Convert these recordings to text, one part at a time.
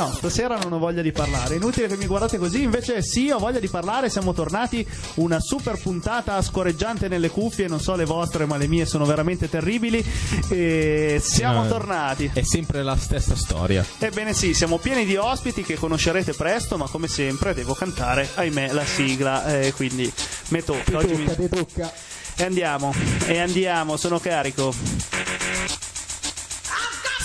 No, stasera non ho voglia di parlare. Inutile che mi guardate così. Invece, sì, ho voglia di parlare. Siamo tornati. Una super puntata scorreggiante nelle cuffie. Non so le vostre, ma le mie sono veramente terribili. E siamo No, tornati. È sempre la stessa storia. Ebbene sì, siamo pieni di ospiti che conoscerete presto, ma come sempre devo cantare, ahimè, la sigla. eh, quindi mi tocca. Oggi mi- Tocca, te tocca. E andiamo, e andiamo, sono carico.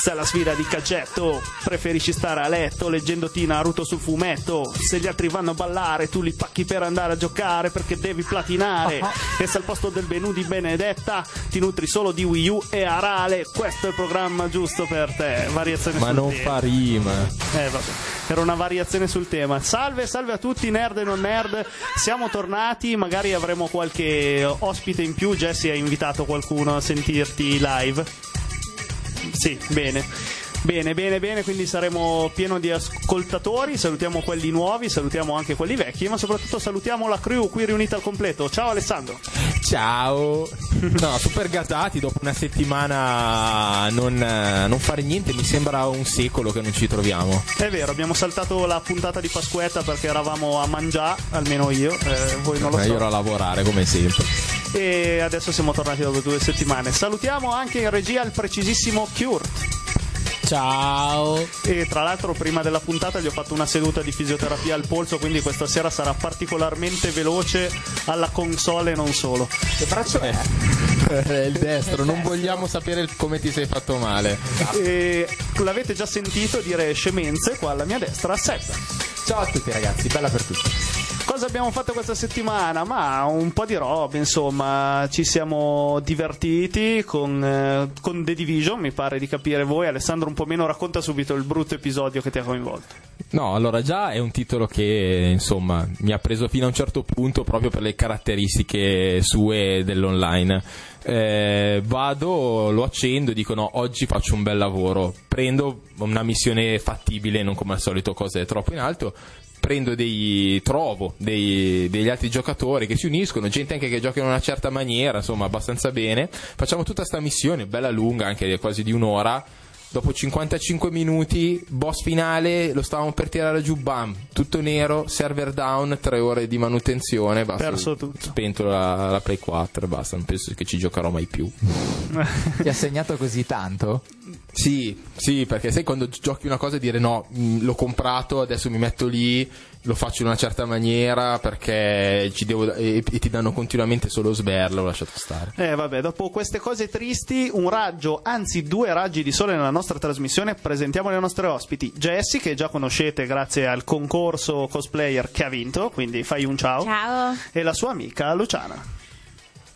Sta la sfida di calcetto, preferisci stare a letto leggendoti Naruto sul fumetto. Se gli altri vanno a ballare, tu li pacchi per andare a giocare perché devi platinare. E se al posto del menù di Benedetta ti nutri solo di Wii U e Arale, questo è il programma giusto per te. Variazione Ma sul non tema. fa rima. Eh, vabbè. Era una variazione sul tema. Salve, salve a tutti, nerd e non nerd. Siamo tornati, magari avremo qualche ospite in più. Jesse ha invitato qualcuno a sentirti live. Sì, bene. Bene, bene, bene, quindi saremo pieno di ascoltatori, salutiamo quelli nuovi, salutiamo anche quelli vecchi, ma soprattutto salutiamo la crew qui riunita al completo. Ciao Alessandro. Ciao. No, super gasati dopo una settimana non, eh, non fare niente, mi sembra un secolo che non ci troviamo. È vero, abbiamo saltato la puntata di Pasquetta perché eravamo a mangiare, almeno io, eh, voi non lo so. Io ero a lavorare come sempre. e adesso siamo tornati dopo due settimane. Salutiamo anche in regia il precisissimo Curt. Ciao. E tra l'altro prima della puntata gli ho fatto una seduta di fisioterapia al polso, quindi questa sera sarà particolarmente veloce alla console e non solo. Che braccio è? Eh, il destro, non vogliamo sapere come ti sei fatto male. E l'avete già sentito dire scemenze qua alla mia destra, Seb. Ciao a tutti ragazzi, bella per tutti. Cosa abbiamo fatto questa settimana? Ma un po' di roba, insomma, ci siamo divertiti con, eh, con The Division, mi pare di capire voi. Alessandro un po' meno racconta subito il brutto episodio che ti ha coinvolto. No, allora già è un titolo che insomma mi ha preso fino a un certo punto proprio per le caratteristiche sue dell'online. Eh, vado, lo accendo e dico no, oggi faccio un bel lavoro. Prendo una missione fattibile, non come al solito cose troppo in alto. Prendo dei, trovo dei- degli altri giocatori che si uniscono, gente anche che gioca in una certa maniera, insomma, abbastanza bene. Facciamo tutta sta missione, bella lunga, anche quasi di un'ora. Dopo 55 minuti, boss finale, lo stavamo per tirare giù, bam, tutto nero, server down, 3 ore di manutenzione, basta. Perso tutto. Spento la, la Play 4, basta, non penso che ci giocherò mai più. Ti ha segnato così tanto? Sì, sì, perché sai quando giochi una cosa e dire no, mh, l'ho comprato, adesso mi metto lì, lo faccio in una certa maniera perché ci devo, e, e ti danno continuamente solo sberla, ho lasciato stare. Eh vabbè, dopo queste cose tristi, un raggio, anzi due raggi di sole nella nostra trasmissione, presentiamo le nostre ospiti. Jessie, che già conoscete grazie al concorso cosplayer che ha vinto, quindi fai un ciao. Ciao. E la sua amica Luciana.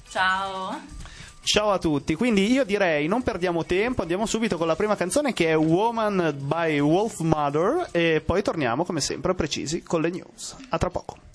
Ciao. Ciao a tutti, quindi io direi non perdiamo tempo, andiamo subito con la prima canzone che è Woman by Wolf Mother e poi torniamo come sempre precisi con le news. A tra poco.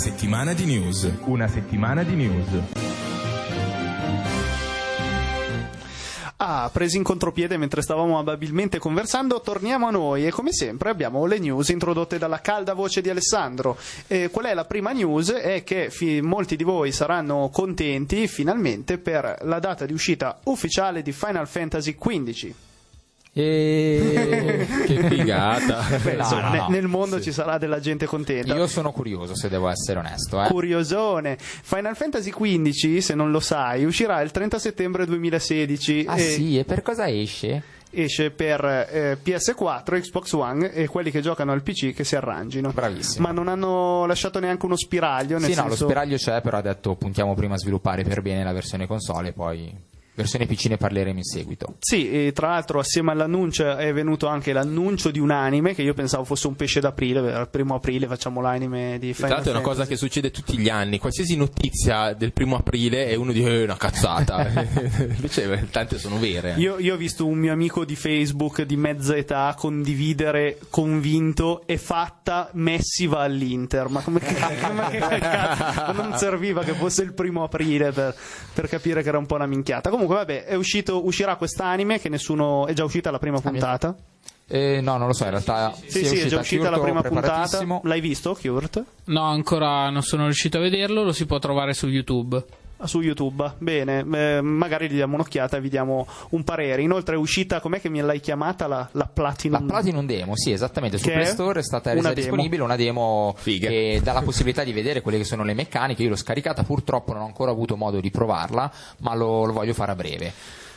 Settimana di news. Una settimana di news. Ah, presi in contropiede mentre stavamo amabilmente conversando, torniamo a noi e come sempre abbiamo le news introdotte dalla calda voce di Alessandro. E qual è la prima news? È che fi- molti di voi saranno contenti finalmente per la data di uscita ufficiale di Final Fantasy XV. E... Che figata. Beh, No, no, no. nel mondo ci sarà della gente contenta. Io sono curioso, se devo essere onesto. Eh. Curiosone. Final Fantasy XV, se non lo sai, uscirà il 30 settembre 2016 ah e sì, e per cosa esce? esce per eh, PS4, Xbox One e quelli che giocano al PC che si arrangino. Bravissimo. Ma non hanno lasciato neanche uno spiraglio, nel Sì, no, lo senso spiraglio c'è, però ha detto puntiamo prima a sviluppare per bene la versione console e poi versione PC ne parleremo in seguito. Sì, e tra l'altro assieme all'annuncio è venuto anche l'annuncio di un anime che io pensavo fosse un pesce d'aprile, al primo aprile facciamo l'anime di Tra Final l'altro è una cosa che succede tutti gli anni, qualsiasi notizia del primo aprile e uno dice "Eh, è una cazzata, invece eh, tante sono vere. Io, io ho visto un mio amico di Facebook di mezza età condividere convinto e fatta Messi va all'Inter. Ma come cazzo? Ma che cazzo? Non serviva che fosse il primo aprile per, per capire che era un po' una minchiata. Comunque, vabbè, è uscito, uscirà quest'anime che nessuno. È già uscita la prima puntata. Eh, no, non lo so, in realtà Sì, sì, sì, è già uscita la Kyoto, prima puntata. L'hai visto, Kurt? No, ancora non sono riuscito a vederlo, lo si può trovare su YouTube. Su YouTube, bene, eh, magari gli diamo un'occhiata e vi diamo un parere. Inoltre è uscita, com'è che me l'hai chiamata la, la Platinum? La Platinum Demo, sì, esattamente. Su Play Store è stata resa disponibile una demo Figa. che dà la possibilità di vedere quelle che sono le meccaniche. Io l'ho scaricata, purtroppo non ho ancora avuto modo di provarla, ma lo, lo voglio fare a breve.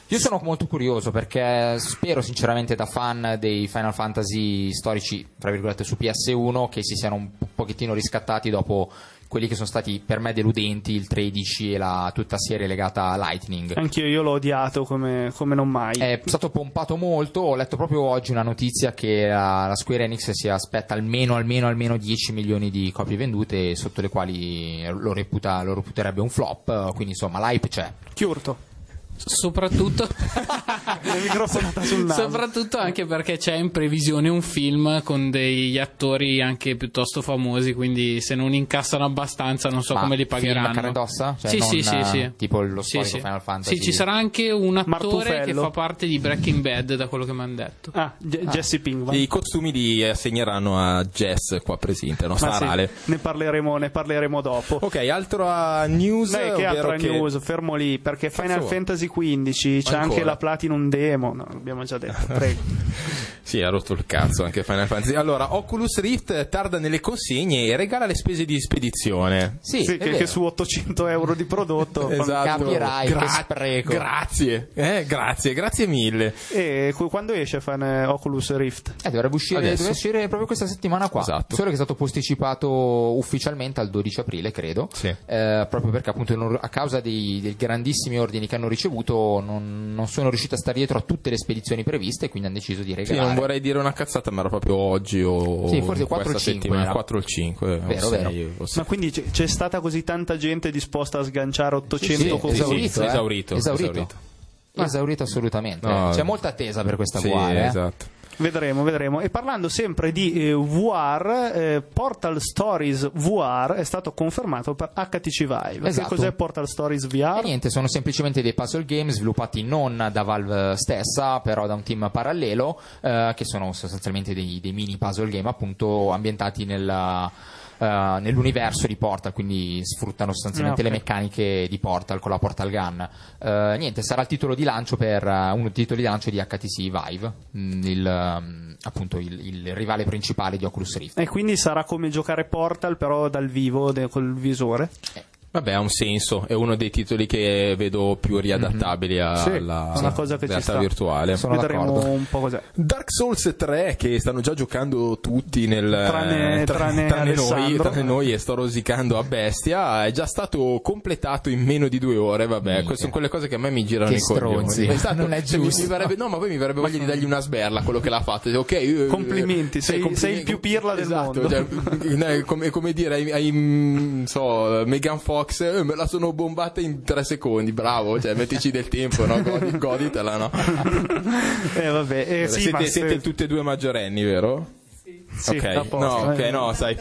Io sono molto curioso perché spero sinceramente da fan dei Final Fantasy storici, tra virgolette, su PS1 che si siano un pochettino riscattati dopo quelli che sono stati per me deludenti, il 13 e la tutta serie legata a Lightning. Anch'io io l'ho odiato come, come non mai. È stato pompato molto. Ho letto proprio oggi una notizia che la, la Square Enix si aspetta almeno, almeno, almeno 10 milioni di copie vendute, sotto le quali lo, reputa, lo reputerebbe un flop. Quindi insomma, l'hype c'è. Chiurto. Soprattutto, soprattutto anche perché c'è in previsione un film con degli attori anche piuttosto famosi, quindi se non incassano abbastanza non so Ma come li film pagheranno. carne ed ossa? Cioè sì, non, sì, sì, eh, sì. tipo lo Sì, storico sì. Final Fantasy. Sì, ci sarà anche un attore Martufello. che fa parte di Breaking Bad, da quello che mi hanno detto. Ah, Ge- Jesse Pinkman. I costumi li assegneranno a Jess qua presente, no? Ma sì, ne, parleremo, ne parleremo dopo. Ok, altra news. Beh, che altra che- news? Fermo lì, perché Final? Fantasy XV c'è Ancora? anche la Platinum Demo. No, l'abbiamo già detto, prego. Sì, ha rotto il cazzo anche Final Fantasy. Allora, Oculus Rift tarda nelle consegne e regala le spese di spedizione. Sì, Sì, che, che su 800 euro di prodotto. Esatto. Capirai, che spreco. Grazie, eh, grazie, grazie mille. E qu- quando esce fan, eh, Oculus Rift? Eh, dovrebbe uscire, uscire proprio questa settimana qua. Esatto. Solo che è stato posticipato ufficialmente al 12 aprile, credo. Sì. Eh, proprio perché appunto a causa dei, dei grandissimi ordini che hanno ricevuto non, non sono riusciti a stare dietro a tutte le spedizioni previste, quindi hanno deciso di Sì, regalare. non vorrei dire una cazzata, ma era proprio oggi o Sì, forse 4 o questa 5 settimana, era. 4 o 5, Vero, o vero. 6, o Ma quindi c'è, c'è stata così tanta gente disposta a sganciare 800 Sì, sì, così? esaurito, eh. esaurito, Esaurito. esaurito. Esaurito assolutamente. No. C'è molta attesa per questa Sì, VR. eh. Vedremo, vedremo. E parlando sempre di eh, VR, eh, Portal Stories VR è stato confermato per HTC Vive. Esatto. Che cos'è Portal Stories VR? E niente, sono semplicemente dei puzzle game sviluppati non da Valve stessa, però da un team parallelo, eh, che sono sostanzialmente dei, dei mini puzzle game appunto ambientati nella, eh, nell'universo di Portal, quindi sfruttano sostanzialmente Ah, ok. le meccaniche di Portal con la Portal Gun. Eh, niente, sarà il titolo di lancio per eh, uno dei titoli di lancio di HTC Vive, mm, il, ehm, appunto il, il rivale principale di Oculus Rift. E quindi sarà come giocare Portal, però dal vivo, de- col visore. Vabbè, ha un senso, è uno dei titoli che vedo più riadattabili Sì, alla una cosa che ci realtà sta. virtuale. Sono Vedremo d'accordo. un po' cos'è. Dark Souls 3 che stanno già giocando tutti nel Tranne- eh, tra- tranne noi, Alessandro. tranne noi e sto rosicando a bestia è già stato completato in meno di due ore vabbè Minchia. queste sono quelle cose che a me mi girano Che i coglioni. Esatto, Non è cioè, mi- giusto. mi verrebbe- no ma poi mi verrebbe voglia di dargli una sberla quello che l'ha fatto ok io- Complimenti, sei- complimenti. sei il più pirla del Esatto, mondo. cioè, come, come dire ai, ai, mm, so, Megan Fox eh, me la sono bombata in tre secondi bravo cioè mettici del tempo no? Godi, goditela no Eh, vabbè, eh, sì, siete, ma se- siete tutte e due maggiorenni vero? Sì, ok, a posto, no, ok, eh. no, sai.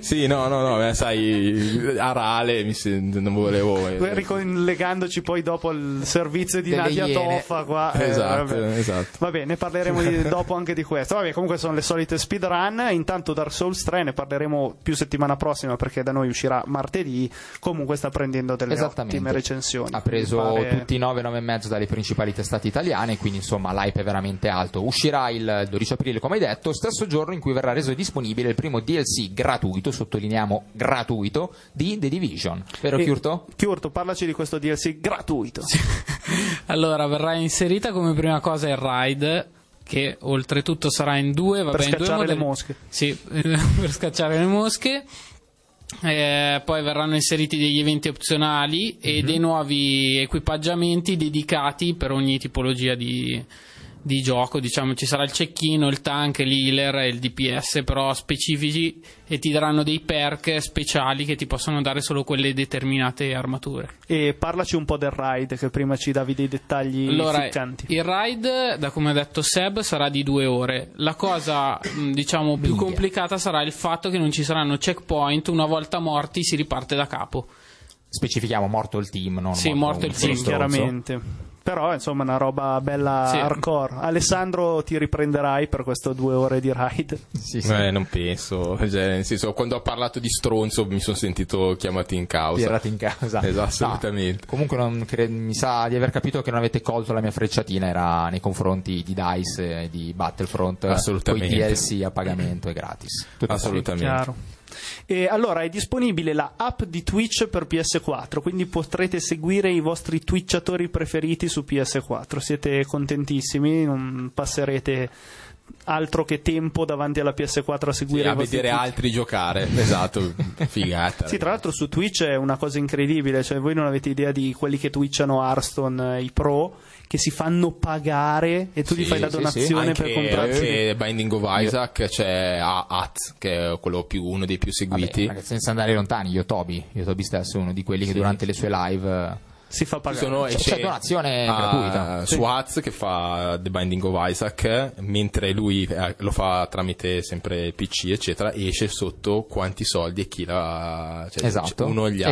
Sì, no, no, no, eh, sai, Arale, mi se- non volevo. eh, Ricollegandoci poi dopo al servizio di Delle Nadia Iene. Toffa qua. eh, Esatto, vabbè. esatto. Vabbè, ne parleremo di- dopo anche di questo. Vabbè, comunque sono le solite speedrun. Intanto Dark Souls 3 ne parleremo più settimana prossima perché da noi uscirà martedì. Comunque sta prendendo delle ottime recensioni. Ha preso pare- tutti i 9, 9 e mezzo dalle principali testate italiane, quindi insomma l'hype è veramente alto. Uscirà il 12 aprile, come hai detto, stesso giorno in cui verrà reso disponibile il primo DLC gratuito, sottolineiamo gratuito, di The Division. Vero E- Chiurto? Chiurto, parlaci di questo DLC gratuito. Allora, verrà inserita come prima cosa il ride, che oltretutto sarà in due, vabbè, Per in due scacciare le modali- mosche. Sì, per scacciare le mosche. Eh, poi verranno inseriti degli eventi opzionali e Mhm. dei nuovi equipaggiamenti dedicati per ogni tipologia di, di gioco. Diciamo ci sarà il cecchino, il tank, l'healer e il DPS, però specifici e ti daranno dei perk speciali che ti possono dare solo quelle determinate armature. E parlaci un po' del ride, che prima ci davi dei dettagli Allora, ficcanti. il ride, da come ha detto Seb, sarà di due ore. La cosa, mh, diciamo, più Minchia. complicata sarà il fatto che non ci saranno checkpoint. Una volta morti si riparte da capo. Specifichiamo morto il team, non Sì, morto il un team, stronzo. chiaramente. Però insomma una roba bella Sì. hardcore. Alessandro ti riprenderai per questo due ore di ride. Sì, sì. Eh, non penso, cioè, nel senso, quando ho parlato di stronzo mi sono sentito chiamato in causa. Tirati in casa. Esatto, assolutamente. No, comunque non cre- mi sa di aver capito che non avete colto la mia frecciatina, era nei confronti di DICE e di Battlefront. Assolutamente. Con i DLC a pagamento e gratis. Tutto Assolutamente. Chiaro. E allora è disponibile la app di Twitch per PS4, quindi potrete seguire i vostri twitchatori preferiti su PS4. Siete contentissimi, non passerete altro che tempo davanti alla PS4 a Sì, seguire a i vostri vedere Twitch. altri giocare, esatto, figata. Sì, tra l'altro su Twitch è una cosa incredibile, cioè voi non avete idea di quelli che twitchano Hearthstone, eh, i pro, che si fanno pagare e tu gli Sì, fai la sì, sì. donazione Anche, per comprarsi. anche Binding of Isaac c'è A- At, che è quello più, uno dei più seguiti. Vabbè, senza andare lontani, Yotobi, Yotobi stesso è uno di quelli che durante le sue live eh, Si fa pagare. sono- C'è- c'è donazione a- gratuita. Su Az che fa The Binding of Isaac, mentre lui eh, lo fa tramite sempre PC, eccetera, esce sotto quanti soldi e chi l'ha. Cioè, Esatto. Uno gli ha,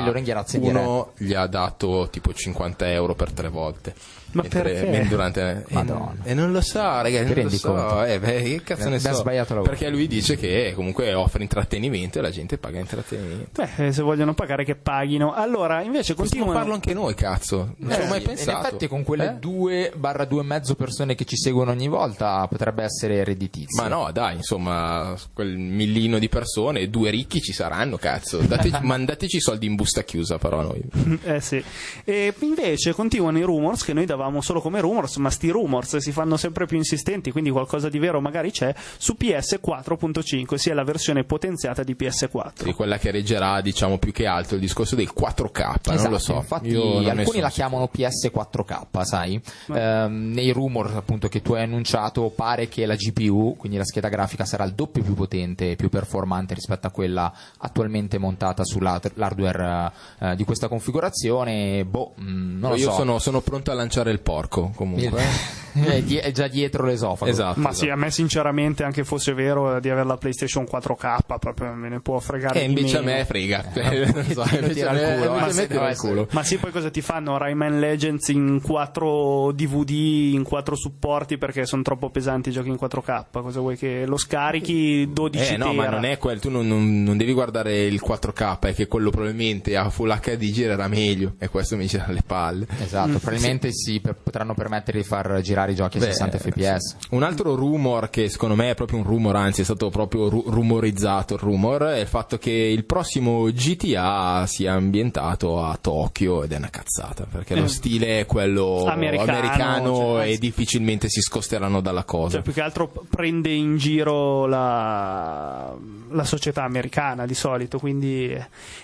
uno gli ha dato tipo 50 euro per tre volte. Ma Mentre- perché? durante- e, Madonna. e non lo so, ragazzi. Ti non lo rendi so. conto? Eh, beh, che cazzo ne so? sbagliato lavoro. Perché lui dice che comunque offre intrattenimento e la gente paga intrattenimento. Beh, eh, se vogliono pagare che paghino. Allora, invece Possiamo continuano. farlo anche noi, cazzo. Non ci ho Eh, mai sì, pensato. In effetti, con quelle Eh? 2 barra 2 e mezzo persone che ci seguono ogni volta, potrebbe essere redditizio. Ma no, dai, insomma, quel millino di persone, due ricchi ci saranno, cazzo. Date- mandateci i soldi in busta chiusa, però noi. Eh sì. E invece continuano i rumors che noi davamo solo come rumors, ma sti rumors si fanno sempre più insistenti, quindi qualcosa di vero magari c'è su PS4.5, sia la versione potenziata di PS4. Sì, quella che reggerà, diciamo, più che altro il discorso del 4K, non Esatto, lo so. infatti Io non alcuni la chiamano PS 4K, sai? Ehm, nei rumor appunto che tu hai annunciato pare che la GPU, quindi la scheda grafica sarà il doppio più potente e più performante rispetto a quella attualmente montata sull'hardware eh, di questa configurazione. Boh, mm, non lo Io so. sono, sono pronto a lanciare il porco, comunque. è, die- è già dietro l'esofago. esatto. Ma esatto. sì, a me sinceramente, anche fosse vero eh, di avere la PlayStation 4K, proprio me ne può fregare E di invece a meno. me frega. Cioè, non so, tira a me- il culo, invece a eh, me se tira deve il culo. Ma sì, poi cosa ti fanno? Rayman Legends in 4 DVD, in 4 supporti perché sono troppo pesanti i giochi in 4K. Cosa vuoi che lo scarichi 12 Eh no, ma tera? non è quello, tu non, non- non devi guardare il 4K, è che quello probabilmente a Full HD girerà meglio e questo mi gira le palle. Esatto, probabilmente si per- potranno permettere di far girare i giochi a Beh, 60 fps. Un altro rumor che secondo me è proprio un rumor, anzi è stato proprio ru- rumorizzato il rumor, è il fatto che il prossimo GTA sia ambientato a Tokyo ed è una cazzata, perché lo Eh. stile è quello Americano, americano cioè, e difficilmente si scosteranno dalla cosa. Cioè, più che altro prende in giro la, la società americana di solito, quindi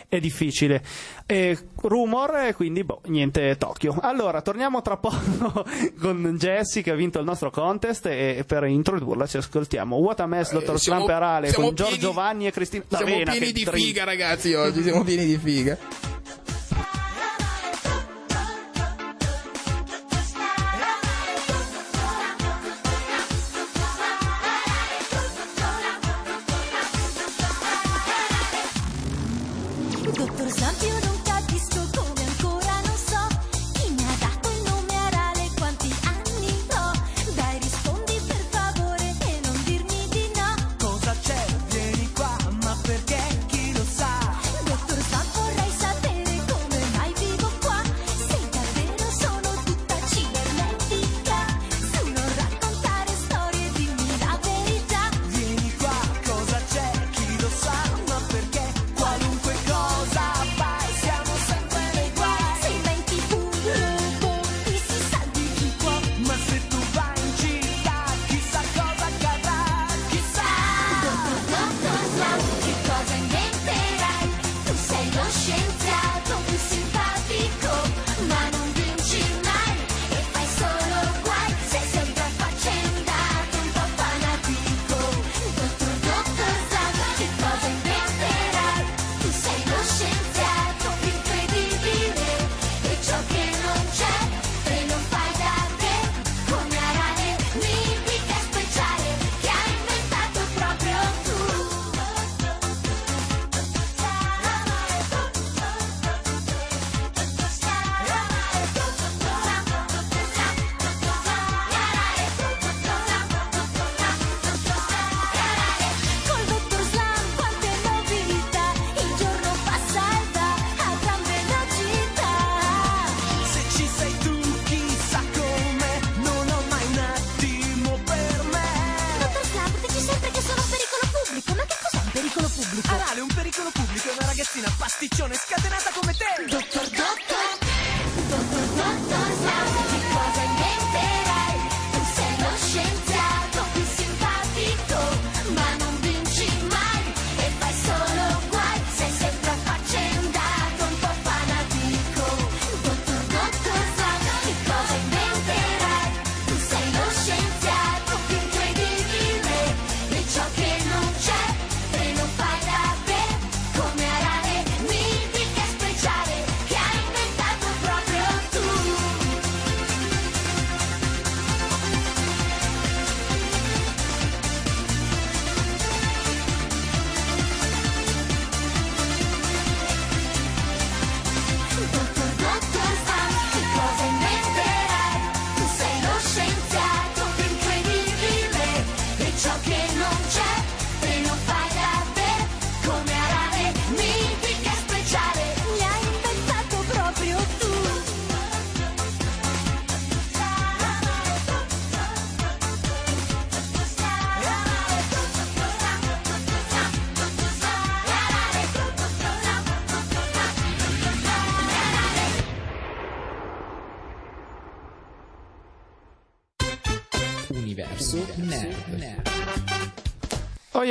è- difficile. E rumor, e quindi boh, niente Tokyo. Allora, torniamo tra poco con Jessie che ha vinto il nostro contest e per introdurla ci ascoltiamo What a Mess, Dottor Eh, siamo- e siamo con pieni- Giorgio Vanni e Cristina Siamo D'Avena, pieni che di drink. figa ragazzi oggi, siamo pieni di figa. Pasticcione scatenata come te. Dottor, dottor, dottor, dottor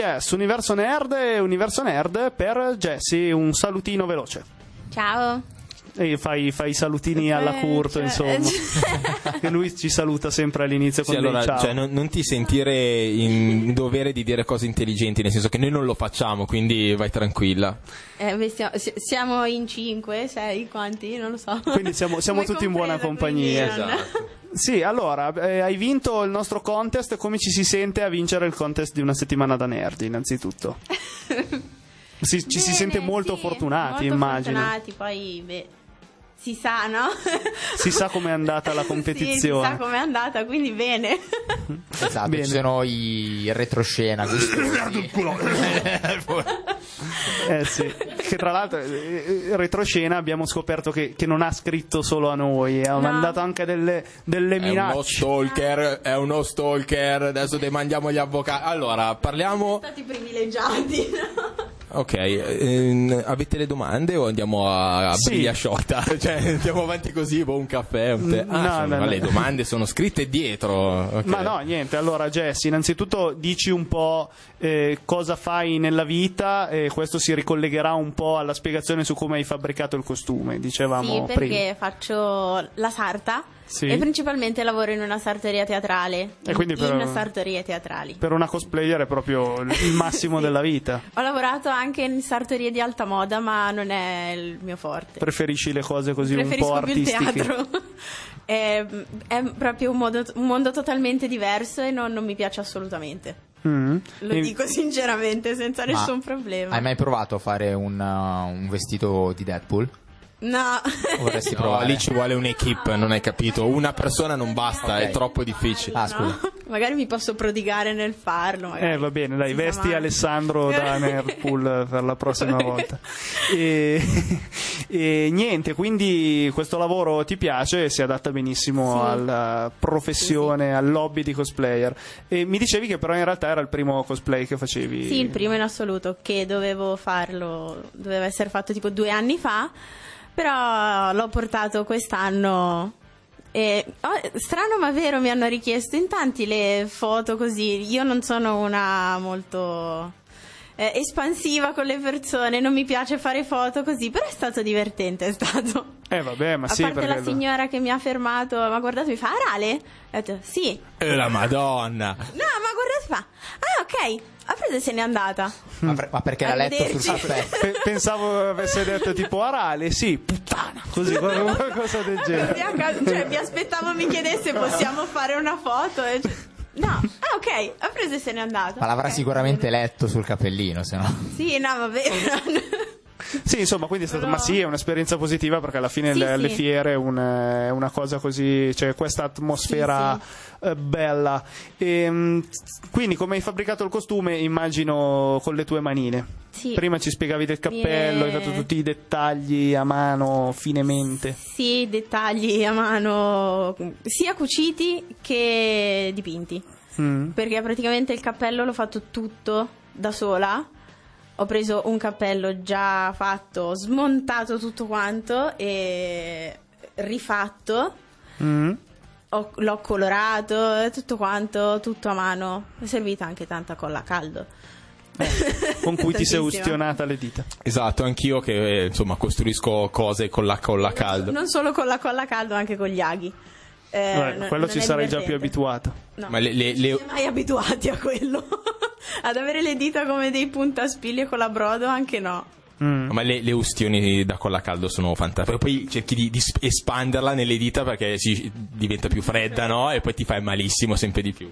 Yes, universo nerd e universo nerd per Jesse, un salutino veloce. Ciao. E fai, fai i salutini alla Eh, curto, cioè- insomma. che lui ci saluta sempre all'inizio Sì, con dei allora, ciao. cioè, non, non ti sentire in dovere di dire cose intelligenti, nel senso che noi non lo facciamo, quindi vai tranquilla. Eh, stiamo- si- siamo in 5, 6, quanti? Non lo so. Quindi siamo, siamo tutti in buona compagnia. non- Sì, allora, eh, hai vinto il nostro contest. Come ci si sente a vincere il contest di una settimana da nerd, innanzitutto? Si- ci si Bene, sente molto sì, fortunati, molto immagino. fortunati, poi, beh, si sa, no? Si sa com'è andata la Sì, si competizione. sa com'è andata, quindi bene. Esatto, Bene. ci sono i retroscena. gustosi. Eh sì, che tra l'altro eh, eh, retroscena abbiamo scoperto che, che non ha scritto solo a noi, ha No. mandato anche delle, delle È uno minacce. stalker, è uno stalker, adesso demandiamo gli avvocati. Allora, parliamo... Stati privilegiati, no? Ok, ehm, avete le domande o andiamo a, a Sì. briglia sciolta? Cioè, andiamo avanti così, boh, un caffè, un tè. Mm, Ah, no, sono- no, ma no. le domande sono scritte dietro. ok. Ma no, niente. Allora, Jess, innanzitutto dici un po' eh, cosa fai nella vita e questo si ricollegherà un po' alla spiegazione su come hai fabbricato il costume, Sì, dicevamo perché prima. faccio la sarta Sì. e principalmente lavoro in una sartoria teatrale. E quindi per- In sartorie teatrali. Per una cosplayer è proprio il massimo della vita. Ho lavorato anche in sartorie di alta moda, ma non è il mio forte. Preferisci le cose così un po' Preferisco più il artistiche. teatro. è, è proprio un mondo, un mondo totalmente diverso e non, non mi piace assolutamente. Mm. Lo E- dico sinceramente, senza Ma nessun problema. Hai mai provato a fare un, uh, un vestito di Deadpool? No. Vorresti No, provare? lì ci vuole un'equipe, non hai capito? Una persona non basta, Ok. è troppo difficile. Ah, scusa. No, magari mi posso prodigare nel farlo. magari. Eh, va bene, dai, Si vesti. Alessandro da Nerdpool per la prossima volta. E, e niente, quindi questo lavoro ti piace e si adatta benissimo Sì. alla professione, al lobby di cosplayer. E mi dicevi che però in realtà era il primo cosplay che facevi. Sì, il primo in assoluto, che dovevo farlo, doveva essere fatto tipo due anni fa, però l'ho portato quest'anno. E, oh, strano ma vero, mi hanno richiesto in tanti le foto così. Io non sono una molto eh, espansiva con le persone, non mi piace fare foto così, però è stato divertente, è stato. Eh vabbè, ma A sì, parte perché la signora che mi ha fermato, mi ha guardato e mi fa Arale? E ho detto sì. Eh, la madonna! No, ma guarda e fa. Ah, ok. Ha preso e se n'è andata. Ma, per- ma perché l'ha letto sul caffè? Pe- pensavo avesse detto tipo Arale, sì, puttana, così qualcosa del genere. cioè, mi aspettavo mi chiedesse possiamo fare una foto. E cioè- no, ah, ok. Ha preso e se n'è andata. Ma l'avrà Ok, sicuramente letto sul cappellino, se no. Sì, no, vabbè. Sì, insomma, quindi è stato, Però- ma sì, è un'esperienza positiva perché alla fine Sì, le, sì. fiere è un- è una cosa così, c'è questa atmosfera eh, bella. E, quindi, come hai fabbricato il costume, immagino con le tue manine. Sì. Prima ci spiegavi del cappello, hai fatto tutti i dettagli a mano finemente. Sì, dettagli a mano, sia cuciti che dipinti. Mm. Perché praticamente il cappello l'ho fatto tutto da sola. ho preso un cappello già fatto, smontato tutto quanto e rifatto. Mm. Ho- l'ho colorato, e tutto quanto, tutto a mano. Mi è servita anche tanta colla a caldo. Con cui ti sei ustionata le dita. Esatto, anch'io che eh, insomma costruisco cose con la colla calda. Non solo con la colla a caldo, anche con gli aghi. Eh, Vabbè, non- quello non ci sarei già più divertente. abituato. No. Ma le- le- le- Non siamo mai abituati a quello. Ad avere le dita come dei puntaspiglie con la brodo, anche no. Mm. Ma le, le ustioni da colla a caldo sono fantastiche. Poi, poi cerchi di, di sp- espanderla nelle dita perché si diventa più fredda, no? E poi ti fai malissimo sempre di più.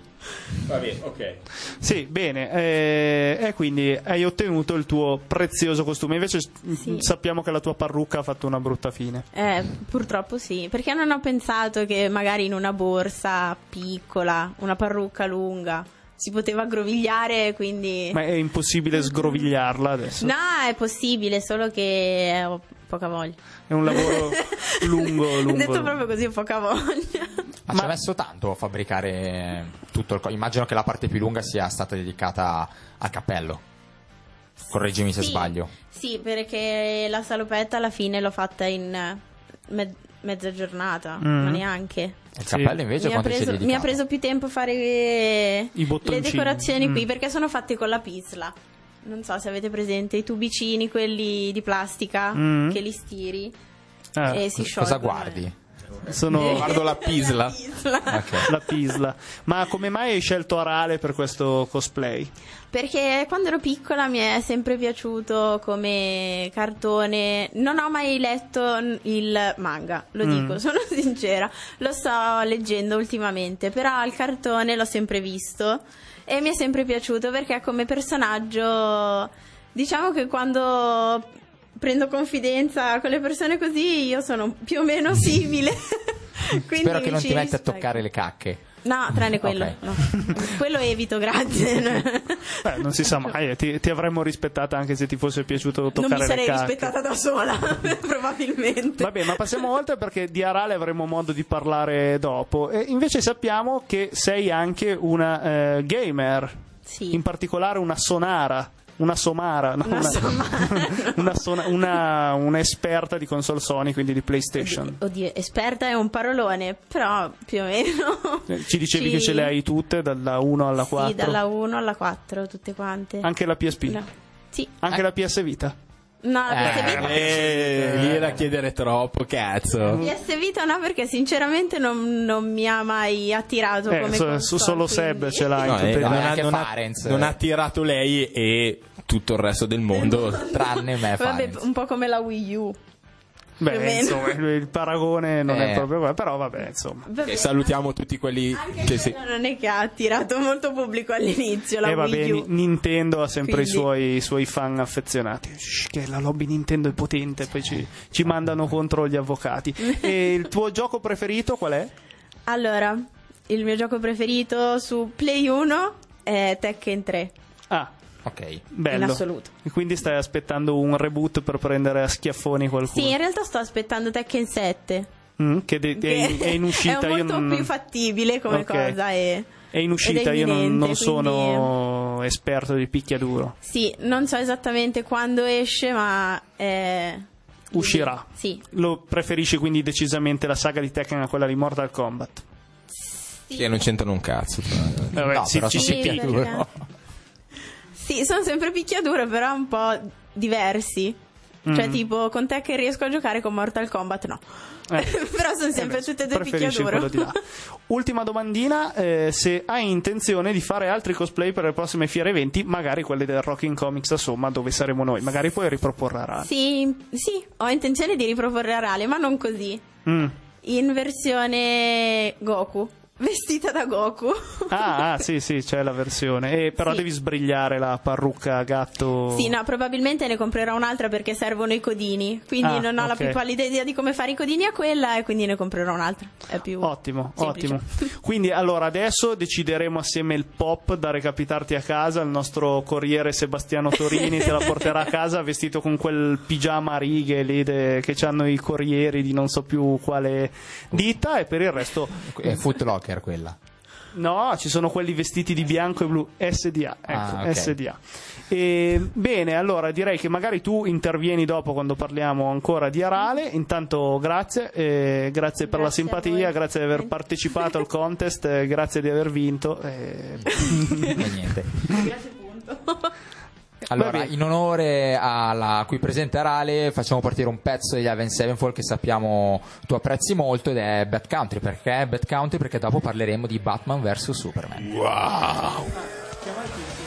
Va bene, ok. Sì, bene. eh, e quindi hai ottenuto il tuo prezioso costume. Invece Sì. sappiamo che la tua parrucca ha fatto una brutta fine. Eh, purtroppo sì, perché non ho pensato che magari in una borsa piccola, una parrucca lunga, si poteva aggrovigliare, quindi... Ma è impossibile sgrovigliarla adesso. No, è possibile, solo che ho poca voglia. È un lavoro lungo, lungo. Detto lungo. proprio così, ho poca voglia. Ma, ci ha messo tanto a fabbricare tutto il co- Immagino che la parte più lunga sia stata dedicata al cappello. Correggimi se Sì, sbaglio. Sì, perché la salopetta alla fine l'ho fatta in eh, me- mezza giornata, Mm. ma neanche. Il cappello invece Mi ha, preso, mi ha preso più tempo fare I bottoncini. le decorazioni qui Mm. perché sono fatte con la pisla. Non so se avete presente i tubicini, quelli di plastica Mm. che li stiri Eh, e si sciolgono. Cosa guardi? Sono Guardo la pisla. Pisla. Ok. la pisla. Ma come mai hai scelto Arale per questo cosplay? Perché quando ero piccola mi è sempre piaciuto come cartone. Non ho mai letto il manga, lo Mm. dico, sono sincera. Lo sto leggendo ultimamente, però il cartone l'ho sempre visto e mi è sempre piaciuto perché come personaggio, diciamo che quando prendo confidenza con le persone così io sono più o meno simile. Quindi Spero che non ti metti a toccare le cacche. No, tranne quello. Ok. no. Quello evito, grazie. Beh, non si sa mai, eh, ti, ti avremmo rispettata anche se ti fosse piaciuto toccare non mi sarei le cacche. rispettata da sola, probabilmente. Vabbè, ma passiamo oltre perché di Arale avremo modo di parlare dopo. E invece sappiamo che sei anche una eh, gamer, Sì. in particolare una sonara. Una somara, no? Una somara. una sona- una- un'esperta di console Sony, quindi di PlayStation. Oddio, esperta è un parolone, però più o meno. Eh, Ci dicevi Ci- che ce le hai tutte, dalla 1 alla 4. Sì, dalla 1 alla 4, tutte quante. Anche la PSP, No. Sì. anche la PS Vita. No, la PS Vita. Eh, lì era chiedere troppo, cazzo. PS Vita no, perché sinceramente non, non mi ha mai attirato Eh, come so- console, solo quindi- Seb ce l'ha in No, tutte eh, non, ha, non ha- non ha attirato lei e tutto il resto del mondo. Tranne me, Vabbè, un po' come la Wii U. Beh, insomma, il paragone non è Eh. proprio quello, però vabbè, insomma. Vabbè, E salutiamo tutti quelli Anche che si... non è che ha attirato molto pubblico all'inizio la E vabbè, Wii U. Ni- Nintendo ha sempre i Quindi- suoi, i suoi fan affezionati. Shh, che la lobby Nintendo è potente, poi ci, ci mandano contro gli avvocati. e il tuo gioco preferito qual è? Allora, il mio gioco preferito su Play 1 è Tekken 3, Ah, Ok. bello. in assoluto. E quindi stai aspettando un reboot per prendere a schiaffoni qualcuno? Sì, in realtà sto aspettando Tekken 7. Mm, che de- è, in, è in uscita. è io molto non, più fattibile come Ok. cosa e... è in uscita, io non, non sono esperto di picchiaduro. Sì, non so esattamente quando esce, ma è... Uscirà. Sì. Lo preferisci quindi decisamente la saga di Tekken a quella di Mortal Kombat? Che non c'entrano un cazzo. Vabbè, No, sì, però ci si Sì, picchia. Sì, sono sempre picchiaduro, però un po' diversi. Cioè, Mm. tipo, con te che riesco a giocare con Mortal Kombat, no. Eh. però sono sempre Eh beh, tutte e due picchiaduro. quello di là. Ultima domandina, eh, se hai intenzione di fare altri cosplay per le prossime fiere eventi, magari quelli del Rocking Comics a Somma, dove saremo noi, magari puoi riproporre a Rale. Sì, sì, ho intenzione di riproporre Arale, ma non così. Mm. In versione Goku, vestita da Goku. Ah, ah, sì, sì, c'è la versione. Eh, però Sì. devi sbrigliare la parrucca a gatto. Sì, no, probabilmente ne comprerò un'altra perché servono i codini. Quindi Ah, non ho la ok. più pallida idea di come fare i codini a quella e quindi ne comprerò un'altra. È più Ottimo, semplice. ottimo. Quindi allora adesso decideremo assieme il pop da recapitarti a casa. Il nostro corriere Sebastiano Torini te la porterà a casa vestito con quel pigiama a righe lì de- che hanno i corrieri di non so più quale ditta e per il resto È Footlocker quella. No, ci sono quelli vestiti di bianco e blu, SDA, ecco, Ah, ok. SDA. E, bene, allora direi che magari tu intervieni dopo quando parliamo ancora di Arale. Intanto grazie, eh, grazie per la Grazie simpatia, grazie di aver partecipato al contest, eh, grazie di aver vinto. eh. E niente. Va Allora, in onore alla qui presente Arale, facciamo partire un pezzo degli Avenged Sevenfold che sappiamo tu apprezzi molto ed è Bad Country. Perché Bad Country? Perché dopo parleremo di Batman vs Superman. Singing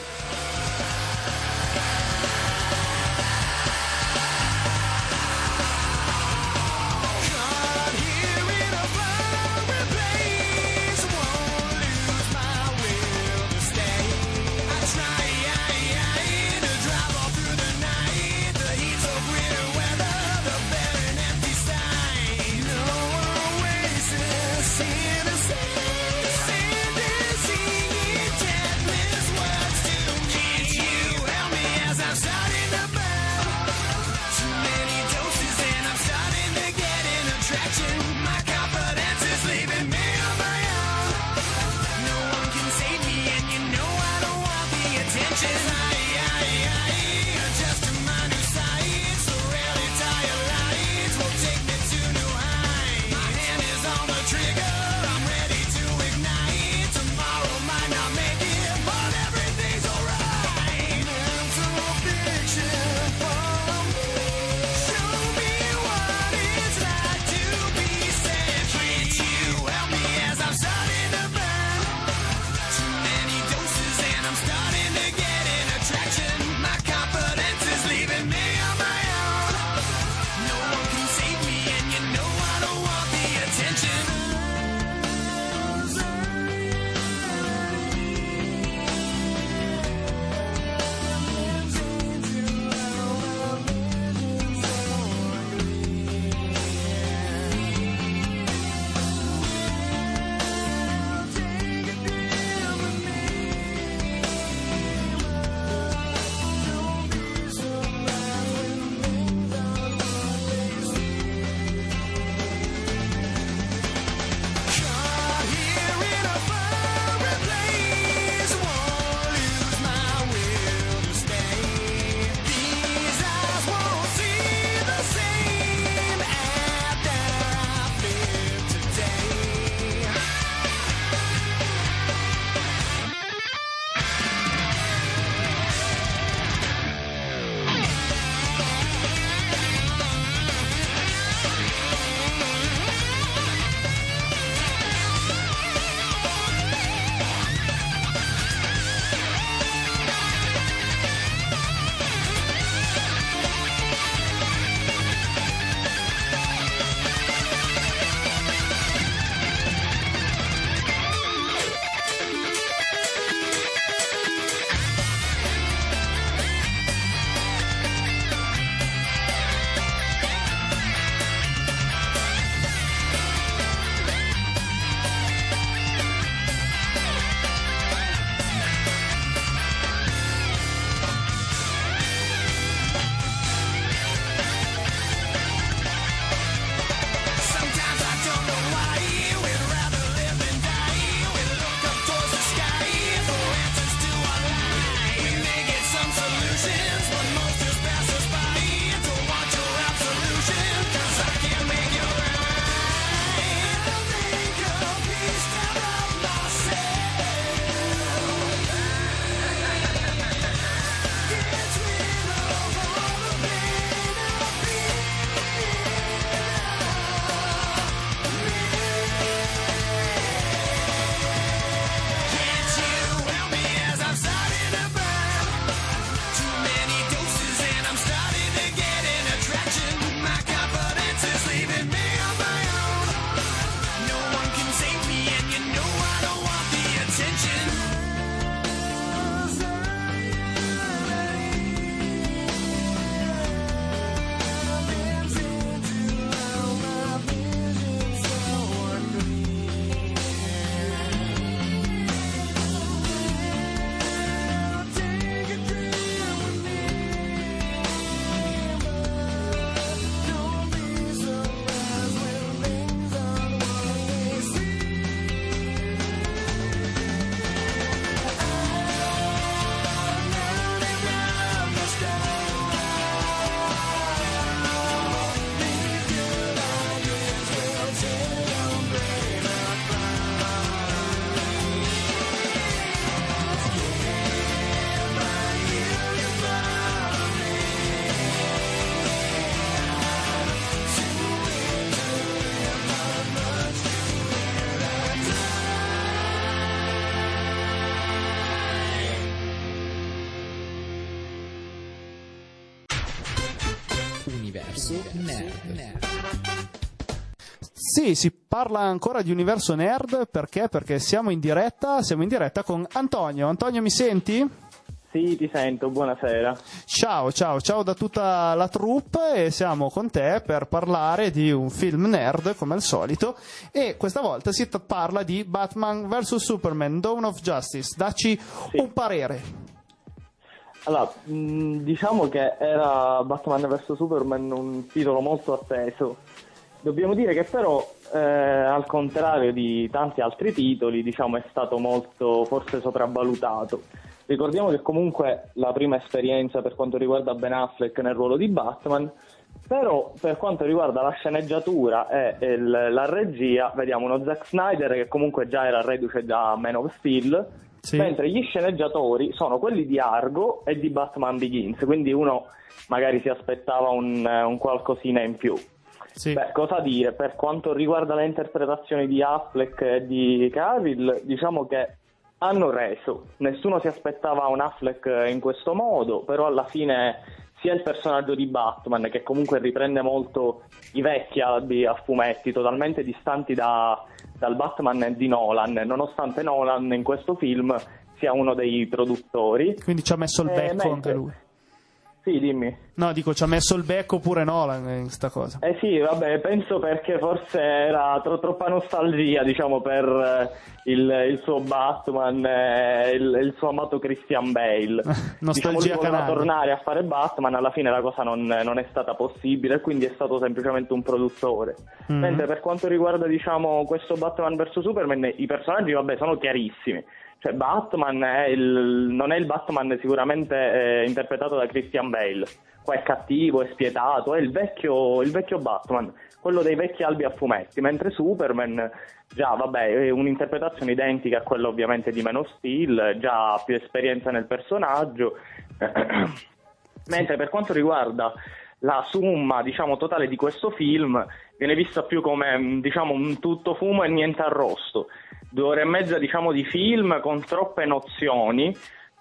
Universo Nerd. Sì, si parla ancora di universo nerd perché? Perché siamo in diretta, siamo in diretta con Antonio. Antonio, mi senti? Sì, ti sento, buonasera. Ciao, ciao, ciao da tutta la troupe e siamo con te per parlare di un film nerd come al solito e questa volta si t- parla di Batman vs Superman Dawn of Justice. Dacci un parere. Allora, mh, diciamo che era Batman vs Superman un titolo molto atteso. Dobbiamo dire che però, eh, al contrario di tanti altri titoli, diciamo è stato molto forse sopravvalutato. Ricordiamo che comunque la prima esperienza per quanto riguarda Ben Affleck nel ruolo di Batman, però per quanto riguarda la sceneggiatura e il- la regia, vediamo uno Zack Snyder che comunque già era reduce da Man of Steel, Sì. mentre gli sceneggiatori sono quelli di Argo e di Batman Begins, quindi uno magari si aspettava un, un qualcosina in più. Sì. Beh, cosa dire? Per quanto riguarda le interpretazioni di Affleck e di Cavill, diciamo che hanno reso. Nessuno si aspettava un Affleck in questo modo, però alla fine sia il personaggio di Batman, che comunque riprende molto i vecchi albi a fumetti, totalmente distanti da- dal Batman di Nolan, nonostante Nolan in questo film sia uno dei produttori. Quindi ci ha messo il Eh, becco mentre- anche lui. Sì, dimmi. No, dico, ci ha messo il becco pure Nolan in sta cosa. Eh sì, vabbè, penso perché forse era tro- troppa nostalgia, diciamo, per eh, il, il suo Batman, eh, il, il suo amato Christian Bale. Nostalgia diciamo, voleva tornare a fare Batman, alla fine la cosa non, non è stata possibile, quindi è stato semplicemente un produttore. Mhm. Mentre per quanto riguarda, diciamo, questo Batman vs Superman, i personaggi, vabbè, sono chiarissimi. Cioè, Batman è il- non è il Batman sicuramente eh, interpretato da Christian Bale. Qua è cattivo, è spietato, è il vecchio, il vecchio Batman, quello dei vecchi albi a fumetti, mentre Superman, già, vabbè, è un'interpretazione identica a quella ovviamente di Man of Steel, già ha più esperienza nel personaggio. Mentre per quanto riguarda la somma, diciamo, totale di questo film, viene vista più come, diciamo, un tutto fumo e niente arrosto. Due ore e mezza, diciamo, di film con troppe nozioni,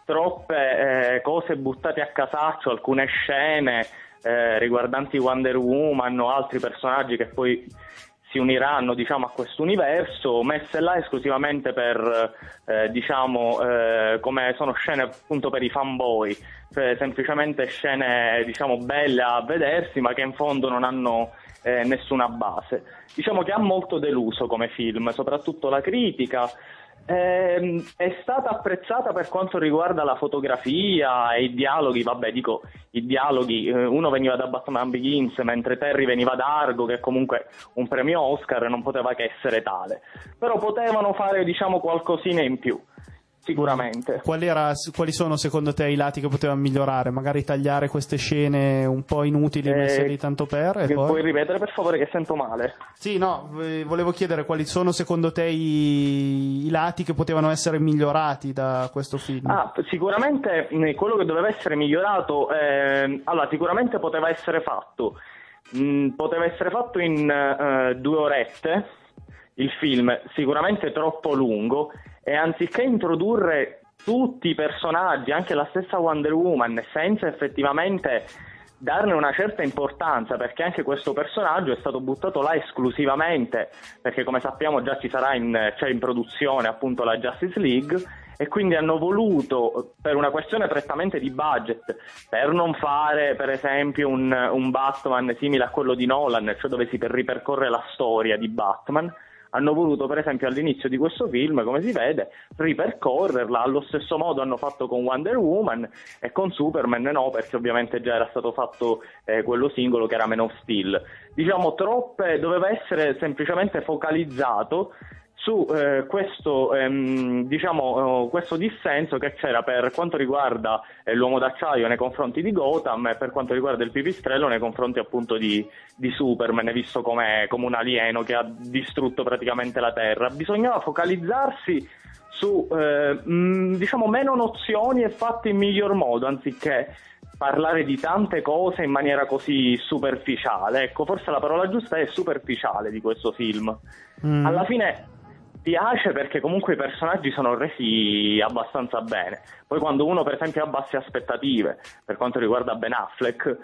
troppe eh, cose buttate a casaccio, alcune scene eh, riguardanti Wonder Woman o altri personaggi che poi si uniranno diciamo, a questo universo, messe là esclusivamente per, eh, diciamo, eh, come sono scene appunto per i fanboy, cioè semplicemente scene diciamo, belle a vedersi ma che in fondo non hanno eh, nessuna base. Diciamo che ha molto deluso come film, soprattutto la critica. Ehm, è stata apprezzata per quanto riguarda la fotografia e i dialoghi, vabbè dico i dialoghi, eh, uno veniva da Batman Begins mentre Terry veniva da Argo che è comunque un premio Oscar non poteva che essere tale, però potevano fare diciamo qualcosina in più, sicuramente. Qual era- quali sono secondo te i lati che potevano migliorare? Magari tagliare queste scene un po' inutili Eh, messe lì tanto per e poi... Puoi ripetere per favore che sento male? Sì, no, eh, volevo chiedere quali sono secondo te i, i lati che potevano essere migliorati da questo film. Ah, sicuramente quello che doveva essere migliorato, ehm, allora sicuramente poteva essere fatto, mh, poteva essere fatto in eh, due orette il film, sicuramente troppo lungo e anziché introdurre tutti i personaggi, anche la stessa Wonder Woman, senza effettivamente darne una certa importanza, perché anche questo personaggio è stato buttato là esclusivamente, perché come sappiamo già ci sarà in, c'è in produzione appunto la Justice League, e quindi hanno voluto, per una questione prettamente di budget, per non fare per esempio un, un Batman simile a quello di Nolan, cioè dove si ripercorre la storia di Batman, hanno voluto per esempio all'inizio di questo film, come si vede, ripercorrerla, allo stesso modo hanno fatto con Wonder Woman e con Superman no, perché ovviamente già era stato fatto eh, quello singolo che era Man of Steel. Diciamo troppe, doveva essere semplicemente focalizzato su eh, questo, ehm, diciamo, eh, questo dissenso che c'era per quanto riguarda eh, l'uomo d'acciaio nei confronti di Gotham e per quanto riguarda il pipistrello nei confronti appunto di, di Superman, visto come, come un alieno che ha distrutto praticamente la Terra. Bisognava focalizzarsi su eh, mh, diciamo meno nozioni e fatti in miglior modo anziché parlare di tante cose in maniera così superficiale. Ecco, forse la parola giusta è superficiale di questo film. Mm. Alla fine piace perché comunque i personaggi sono resi abbastanza bene. Poi quando uno per esempio ha basse aspettative per quanto riguarda Ben Affleck,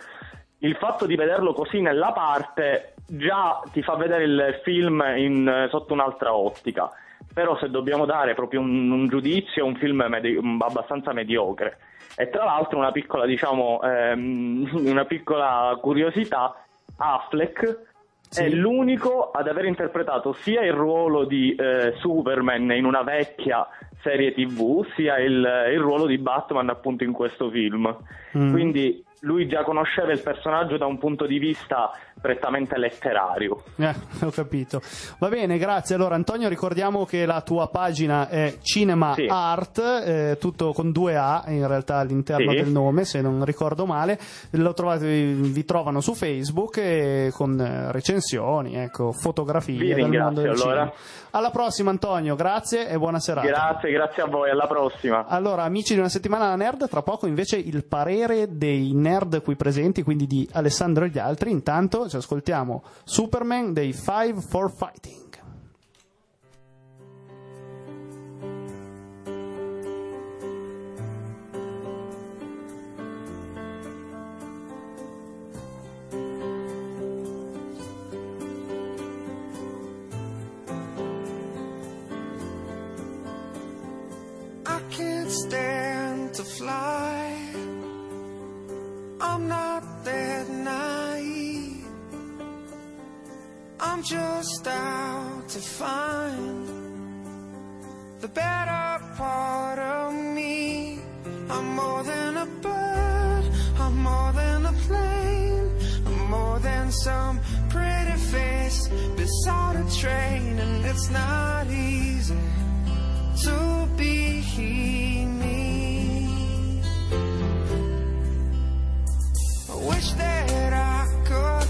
il fatto di vederlo così nella parte già ti fa vedere il film in- sotto un'altra ottica. Però se dobbiamo dare proprio un, un giudizio, è un film medi- abbastanza mediocre. E tra l'altro una piccola, diciamo, ehm, una piccola curiosità, Affleck è l'unico ad aver interpretato sia il ruolo di eh, Superman in una vecchia serie tv, sia il, il ruolo di Batman appunto in questo film. Mm. Quindi lui già conosceva il personaggio da un punto di vista prettamente letterario. Eh, ho capito. Va bene, grazie. Allora, Antonio, ricordiamo che la tua pagina è Cinema Sì. Art, eh, tutto con due A in realtà all'interno Sì. del nome, se non ricordo male. Lo trovate, vi trovano su Facebook e con eh, recensioni, ecco, fotografie. Vi allora. Alla prossima, Antonio, grazie e buona serata. Grazie, grazie a voi, alla prossima. Allora, amici di una settimana alla nerd, tra poco invece il parere dei nerd qui presenti, quindi di Alessandro e gli altri. Intanto ci ascoltiamo Superman dei Five for Fighting. Stand to fly. I'm not that naive. I'm just out to find the better part of me. I'm more than a bird. I'm more than a plane. I'm more than some pretty face beside a train, and it's not easy to be me. I wish that I could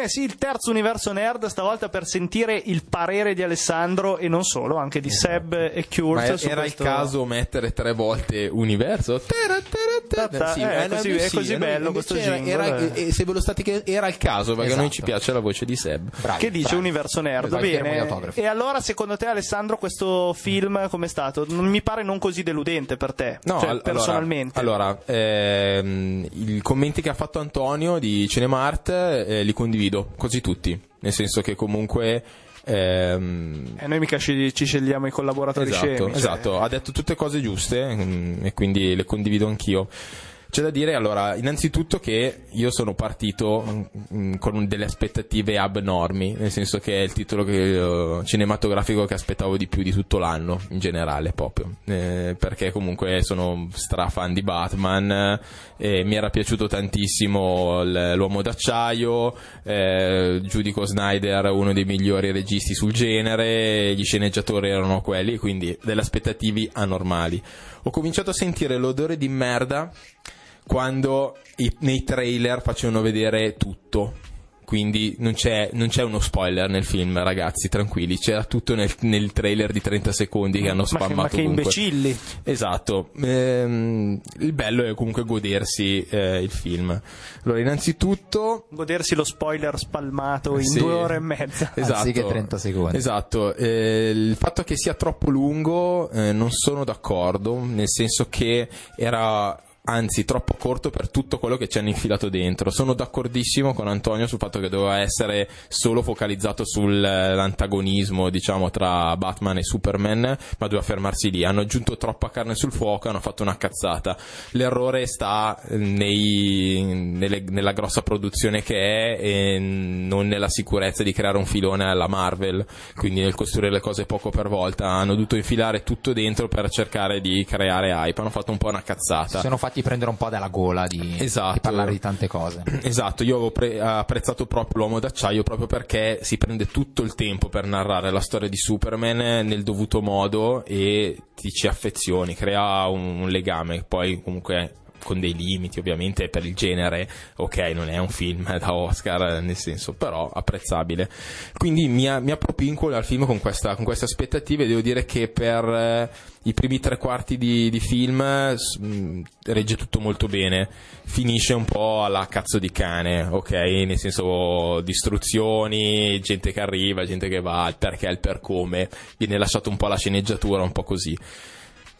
Ebbene sì, il terzo universo nerd, stavolta per sentire il parere di Alessandro e non solo, anche di Seb e Kurt. Ma era il questo- caso mettere tre volte universo? Tara, tara, Ta- ta- Sì, eh, eh, così- è sì, così bello questo era- jingle, era- eh. eh, se ve lo state che era il caso, perché a noi ci Esatto. piace la voce di Seb. Bravi, Che dice bravi. Universo Nerd? Esatto, Bene. E allora, secondo te, Alessandro, questo film com'è stato? Mi pare non così deludente per te, No, cioè, al- personalmente. Allora, allora, ehm, i commenti che ha fatto Antonio di Cinemart eh, li condivido, quasi tutti. Nel senso che comunque. Ehm, E noi mica ci, ci scegliamo i collaboratori esatto, scemi. cioè. esatto, ha detto tutte cose giuste mm, e quindi le condivido anch'io. C'è da dire allora, innanzitutto che io sono partito mm, con delle aspettative abnormi, nel senso che è il titolo che, eh, cinematografico che aspettavo di più di tutto l'anno, in generale proprio, Eh, perché comunque sono stra fan di Batman, eh, mi era piaciuto tantissimo l'uomo d'acciaio, eh, giudico Snyder uno dei migliori registi sul genere, gli sceneggiatori erano quelli, quindi delle aspettative anormali. Ho cominciato a sentire l'odore di merda quando i- nei trailer facevano vedere tutto. Quindi non c'è, non c'è uno spoiler nel film, ragazzi, tranquilli. C'era tutto nel, nel trailer di 30 secondi che hanno Ma che, spammato ma che imbecilli. Esatto, Ehm, il bello è comunque godersi eh, il film. Allora, innanzitutto Godersi lo spoiler spalmato in Sì. due ore e mezza. Esatto. Anziché 30 secondi. Esatto, eh, il fatto che sia troppo lungo eh, non sono d'accordo, nel senso che era anzi troppo corto per tutto quello che ci hanno infilato dentro. Sono d'accordissimo con Antonio sul fatto che doveva essere solo focalizzato sull'antagonismo, diciamo, tra Batman e Superman, ma doveva fermarsi lì. Hanno aggiunto troppa carne sul fuoco, hanno fatto una cazzata. L'errore sta nei- nelle- nella grossa produzione che è e non nella sicurezza di creare un filone alla Marvel, quindi nel costruire le cose poco per volta. Hanno dovuto infilare tutto dentro per cercare di creare hype. Hanno fatto un po' una cazzata. Fatti prendere un po' dalla gola di, Esatto. di parlare di tante cose. Esatto, io avevo pre- apprezzato proprio l'uomo d'acciaio proprio perché si prende tutto il tempo per narrare la storia di Superman nel dovuto modo e ti ci affezioni, crea un, un legame, poi comunque con dei limiti ovviamente per il genere, ok non è un film da Oscar nel senso, però apprezzabile. Quindi mi, mi appropinco al film con, questa- con queste aspettative, devo dire che per eh, i primi tre quarti di, di film mh, regge tutto molto bene, finisce un po' alla cazzo di cane, ok? Nel senso distruzioni, gente che arriva, gente che va, il perché il per come, viene lasciato un po' la sceneggiatura, un po' così.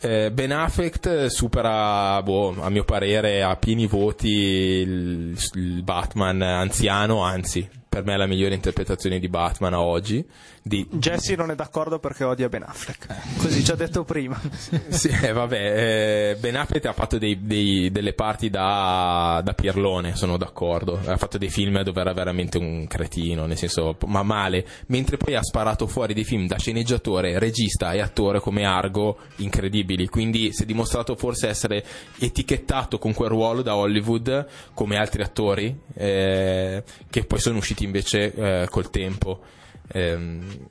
Eh, ben Affleck supera, boh, a mio parere, a pieni voti il, il Batman anziano, anzi, per me è la migliore interpretazione di Batman a oggi. Di, Jesse non è d'accordo perché odia Ben Affleck. Così ci ha detto prima. sì, eh, vabbè, eh, Ben Affleck ha fatto dei- dei- delle parti da, da Pirlone, sono d'accordo. Ha fatto dei film dove era veramente un cretino, nel senso, ma male. Mentre poi ha sparato fuori dei film da sceneggiatore, regista e attore come Argo, incredibili. Quindi si è dimostrato forse essere etichettato con quel ruolo da Hollywood come altri attori, eh, che poi sono usciti invece eh, col tempo. Ehm,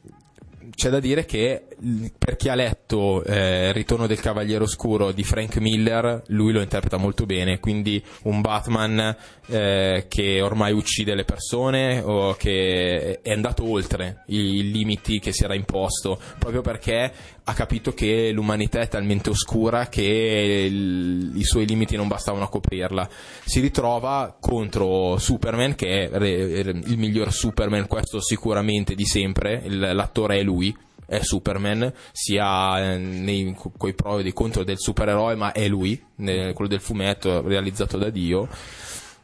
c'è da dire che per chi ha letto eh, ritorno del Cavaliere Oscuro di Frank Miller, lui lo interpreta molto bene, quindi un Batman eh, che ormai uccide le persone o che è andato oltre i, limiti che si era imposto, proprio perché ha capito che l'umanità è talmente oscura che il- i suoi limiti non bastavano a coprirla. Si ritrova contro Superman, che è il miglior Superman, questo sicuramente di sempre, il- l'attore è lui. È Superman, sia eh, nei, coi pro e dei contro del supereroe, ma è lui, quello del fumetto realizzato da Dio.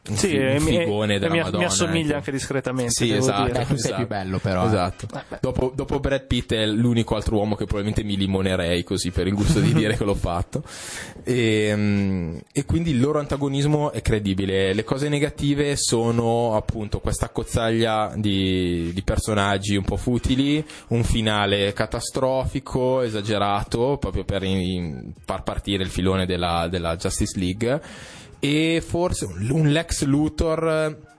Un, Sì, un mi- figone della mi, Madonna. mi assomiglia ecco. anche discretamente. Sì, devo esatto. dire. Esatto. più bello, però, eh. Esatto. Dopo, dopo Brad Pitt è l'unico altro uomo che probabilmente mi limonerei così per il gusto di dire che l'ho fatto. E, mm, e quindi il loro antagonismo è credibile. Le cose negative sono appunto questa cozzaglia di, di personaggi un po' futili, un finale catastrofico, esagerato, proprio per in- far partire il filone della, della Justice League. E forse un, un Lex Luthor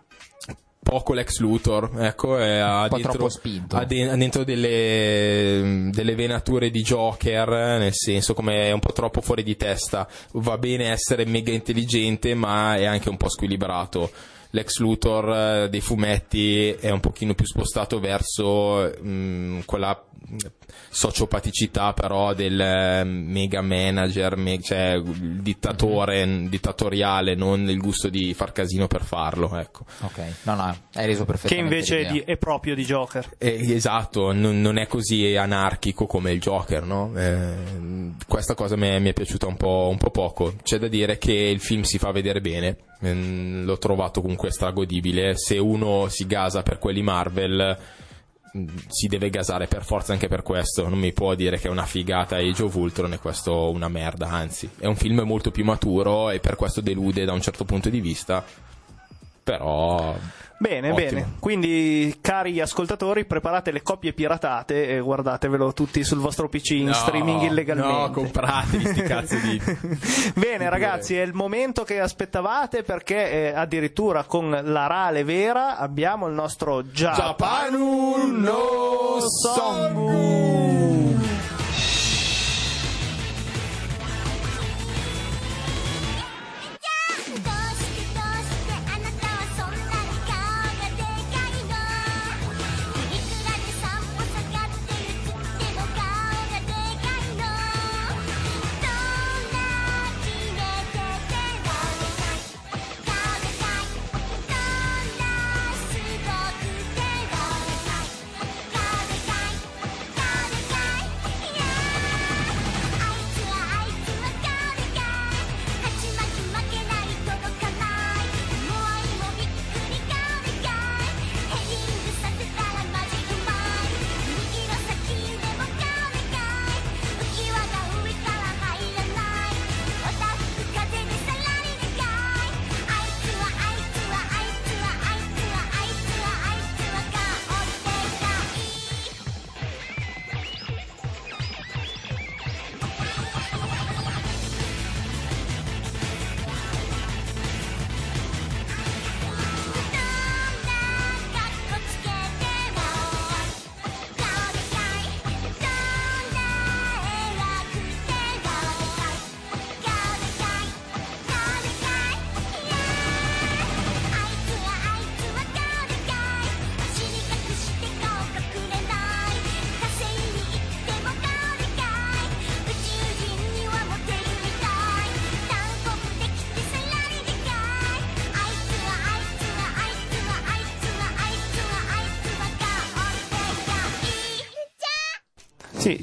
poco Lex Luthor, ecco, e ha dentro, ha de- ha dentro delle, delle venature di Joker, nel senso come è un po' troppo fuori di testa. Va bene essere mega intelligente, ma è anche un po' squilibrato. Lex Luthor eh, dei fumetti è un pochino più spostato verso mm, quella sociopaticità però del eh, mega manager, me- cioè il dittatore dittatoriale, non il gusto di far casino per farlo, ecco. Ok, no, no, hai reso Che perfettamente invece è, di- è proprio di Joker. Eh, esatto, non, non è così anarchico come il Joker, no? Eh, questa cosa mi è, mi è piaciuta un po', un po' poco. C'è da dire che il film si fa vedere bene, ehm, l'ho trovato comunque stragodibile. Se uno si gasa per quelli Marvel, si deve gasare per forza anche per questo. Non mi può dire che è una figata Age of Ultron e questo una merda, anzi, è un film molto più maturo e per questo delude da un certo punto di vista. Però Bene, Ottimo. bene. Quindi, cari ascoltatori, preparate le copie piratate e guardatevelo tutti sul vostro PC in No, streaming illegalmente. No, compratevi sti cazzo di Bene ragazzi, è il momento che aspettavate perché eh, addirittura con la Rale vera abbiamo il nostro Japanu no Songu.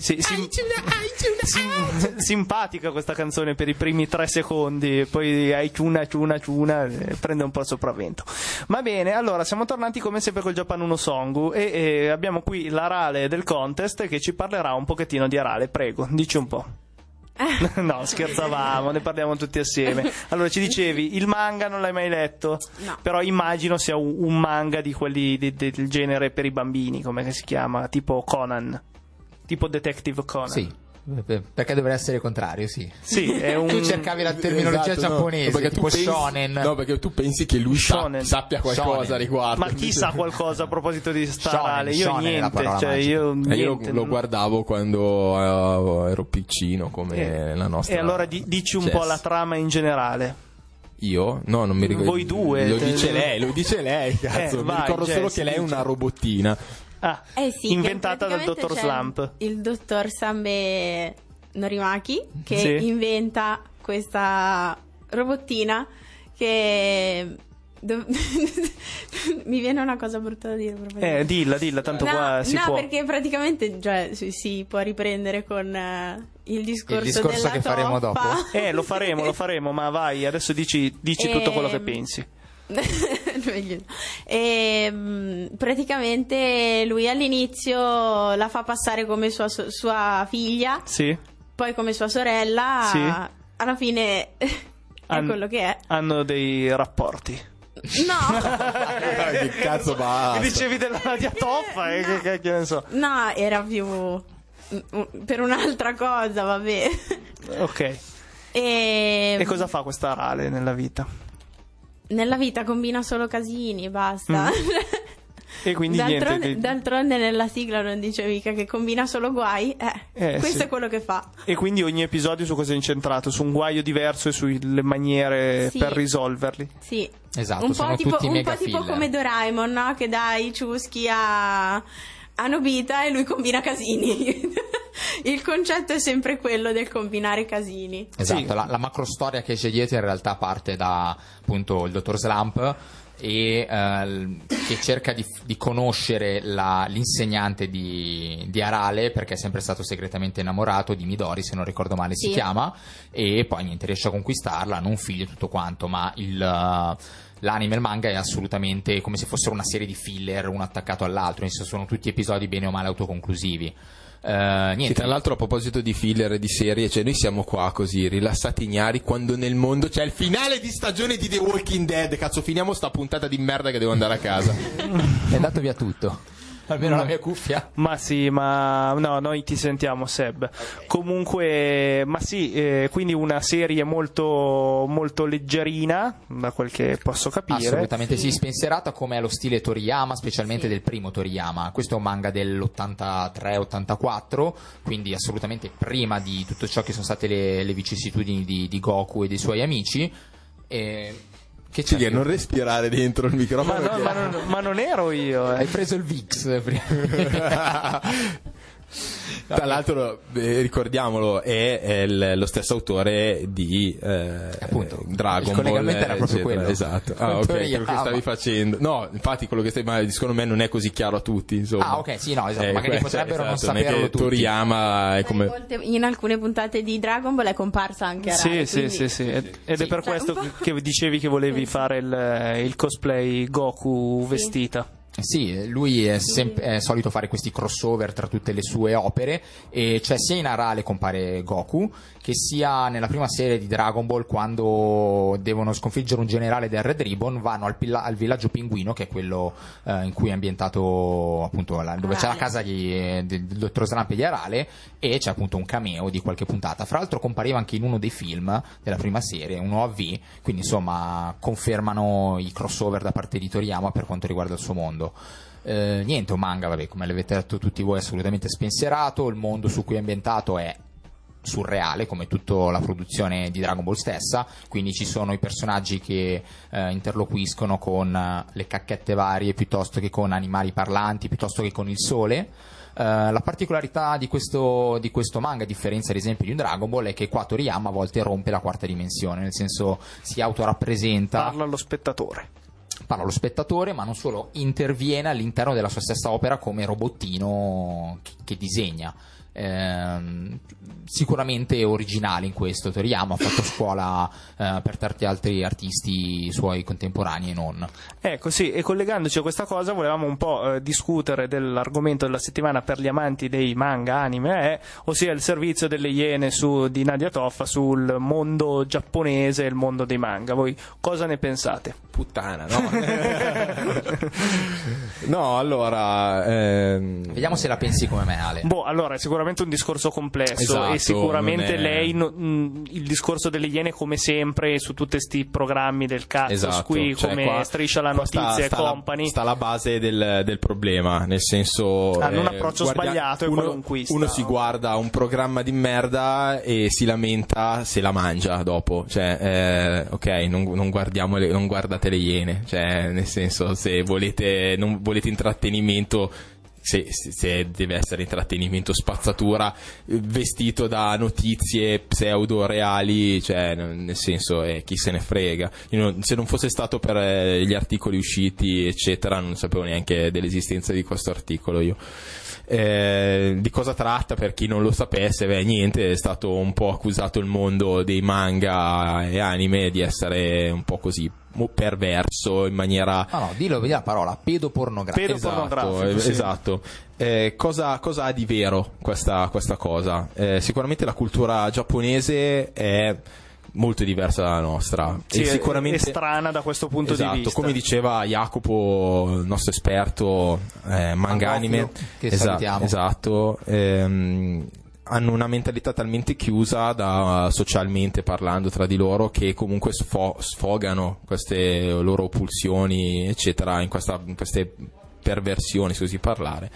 Sì, sim- sim- simpatica questa canzone per i primi tre secondi, poi hai ciuna, ciuna, ciuna, eh, prende un po' il sopravvento. Va bene, allora siamo tornati come sempre col Japan Uno Songu e, e abbiamo qui l'Arale del contest che ci parlerà un pochettino di Arale, prego, dici un po'. no, scherzavamo, ne parliamo tutti assieme. Allora, ci dicevi, il manga non l'hai mai letto? No. Però immagino sia un, un manga di quelli di- di- del genere per i bambini, come si chiama? Tipo Conan. Tipo Detective Conan. Sì, perché dovrebbe essere il contrario, sì. Sì, è un... Tu cercavi la terminologia Esatto, giapponese, No, perché tipo tu pensi- shonen. No, perché tu pensi che lui sa- sappia qualcosa Shonen. a riguardo. Ma chi sa qualcosa a proposito di Starale? Shonen, Io shonen niente, cioè io Eh, io niente. lo, lo guardavo quando eh, ero piccino, come Eh, la nostra. E allora di- dici un Jess. po' la trama in generale. Io? No, non mi ricordo. Voi due, Lo dice lei, lo dice lei, cazzo. Eh, mi vai, ricordo solo Jess, che lei è una robottina. Ah, Eh sì, inventata dal dottor Slump. Il dottor Sambe Norimaki che Sì. inventa questa robottina che mi viene una cosa brutta da dire. Eh, dilla, dilla, tanto no, qua si no, può. perché praticamente cioè, si, si può riprendere con eh, il discorso, Il discorso della che faremo toppa. dopo. Eh, lo faremo, lo faremo, ma vai, adesso dici, dici tutto quello che pensi. Meglio no. E, mm, praticamente lui all'inizio la fa passare come sua, sua figlia, Sì? poi come sua sorella. Sì. Alla fine è quello che è. Hanno dei rapporti. No, che cazzo basta. Mi dicevi della Nadia Toffa, e che cacchio ne so. no, era più mm, per un'altra cosa, vabbè. Ok. E, E cosa fa questa Arale nella vita? Nella vita combina solo casini e basta. Mm. E quindi d'altronde, niente. d'altronde nella sigla non dice mica che combina solo guai. Eh, Eh, questo sì. è quello che fa. E quindi ogni episodio su cosa è incentrato? Su un guaio diverso e sulle maniere Sì. per risolverli. Sì. Esatto, un po' tipo, tutti un mega po' tipo come Doraemon, no? Che dà i ciuschi a, a Nobita e lui combina casini. Il concetto è sempre quello del combinare casini. Esatto, Sì. la, la macrostoria che c'è dietro in realtà parte da appunto il dottor Slump e eh, che cerca di, di conoscere la- l'insegnante di, di Arale perché è sempre stato segretamente innamorato di Midori se non ricordo male si Sì. chiama e poi niente riesce a conquistarla hanno un figlio e tutto quanto ma il eh, L'anime e il manga è assolutamente come se fossero una serie di filler uno attaccato all'altro, senso sono tutti episodi bene o male autoconclusivi. Niente, Sì, tra l'altro a proposito di filler e di serie, cioè noi siamo qua così rilassati ignari quando nel mondo c'è il finale di stagione di The Walking Dead. Cazzo, finiamo sta puntata di merda che devo andare a casa. è andato via tutto. Almeno la mia cuffia. Ma sì, ma no, noi ti sentiamo Seb. Comunque, ma sì, eh, quindi una serie molto, molto leggerina, da quel che posso capire. Assolutamente sì, spensierata come è lo stile Toriyama, specialmente del primo Toriyama. Questo è un manga dell'83-84, quindi assolutamente prima di tutto ciò che sono state le, le vicissitudini di, di Goku e dei suoi amici. E... Che c'è? Cioè, non respirare dentro il Ma, microfono. no, ma non, ma non ero io. eh. Hai preso il VIX prima. Tra l'altro, eh, ricordiamolo, è, è il- lo stesso autore di eh, Appunto, Dragon il Ball. collegamento era proprio eccetera. quello. Esatto. Ah, ok, quello che stavi facendo. No, infatti, quello che stai. Ma secondo me non è così chiaro a tutti. Insomma. Ah, ok, sì, no, esatto, magari que- potrebbero non esatto, è saperlo che tutti. Toriyama è come. Molte- in alcune puntate di Dragon Ball è comparsa anche a Sì, Rai, sì, quindi- sì, sì. Ed, ed è per Cioè, questo un po'- che dicevi che volevi fare il, il cosplay Goku vestita. Sì, lui è, sem- è solito fare questi crossover tra tutte le sue opere, e cioè sia in Arale compare Goku, che sia nella prima serie di Dragon Ball quando devono sconfiggere un generale del Red Ribbon, vanno al, pilla- al villaggio pinguino, che è quello eh, in cui è ambientato appunto la- dove c'è la Arale. casa di- del, del dottor Slump e di Arale, e c'è appunto un cameo di qualche puntata. Fra l'altro compariva anche in uno dei film della prima serie, un OAV, quindi insomma confermano i crossover da parte di Toriyama per quanto riguarda il suo mondo. Eh, niente, un manga, vabbè, come l'avete detto tutti voi, è assolutamente spensierato. Il mondo su cui è ambientato è surreale, come tutta la produzione di Dragon Ball stessa. Quindi ci sono i personaggi che eh, interloquiscono con eh, le cacchette varie piuttosto che con animali parlanti, piuttosto che con il sole. Eh, la particolarità di questo, di questo manga, a differenza ad esempio di un Dragon Ball, è che qua Toriyama a volte rompe la quarta dimensione, nel senso si autorappresenta Parla allo spettatore. Parla allo spettatore, ma non solo, interviene all'interno della sua stessa opera come robottino che, che disegna. Ehm, sicuramente originale in questo. Toriyama ha fatto scuola eh, per tanti altri artisti suoi contemporanei e non. Ecco, sì, e collegandoci a questa cosa volevamo un po' eh, discutere dell'argomento della settimana per gli amanti dei manga anime, eh, ossia il servizio delle iene su, di Nadia Toffa sul mondo giapponese e il mondo dei manga. Voi cosa ne pensate? Puttana, no? no, allora. ehm, Vediamo se la pensi come me, Ale. Boh, allora è sicuramente un discorso complesso Esatto, e sicuramente è- lei, no- mh, il discorso delle iene come sempre su tutti questi programmi del cazzo, Esatto, qui cioè come qua- Striscia la sta- Notizia sta e la- Company. sta la base del, del problema, nel senso. Hanno un eh, approccio guardia- sbagliato e uno, qualunquista. uno si guarda un programma di merda e si lamenta se la mangia dopo. Cioè, eh, ok, non, non guardiamo le- non guardate le iene. Cioè, nel senso, se volete, non volete intrattenimento. Se, se- se deve essere intrattenimento spazzatura vestito da notizie pseudo reali cioè nel senso eh, chi se ne frega. Non- se non fosse stato per eh, gli articoli usciti eccetera non sapevo neanche dell'esistenza di questo articolo io Eh, di cosa tratta per chi non lo sapesse beh niente è stato un po' accusato il mondo dei manga e anime di essere un po' così perverso in maniera No, no, dillo, vedi la parola, pedopornografia. Pedo- Esatto, pornografico, sì. esatto. Eh, cosa, cosa ha di vero questa, questa cosa? Eh, sicuramente la cultura giapponese è molto diversa dalla nostra Sì, e sicuramente è strana da questo punto esatto, di vista. come diceva Jacopo, il nostro esperto eh, manga anime, che Esa- salutiamo. esatto, ehm, hanno una mentalità talmente chiusa da socialmente parlando tra di loro che comunque sfo- sfogano queste loro pulsioni eccetera in, questa- in queste perversione, se così parlare,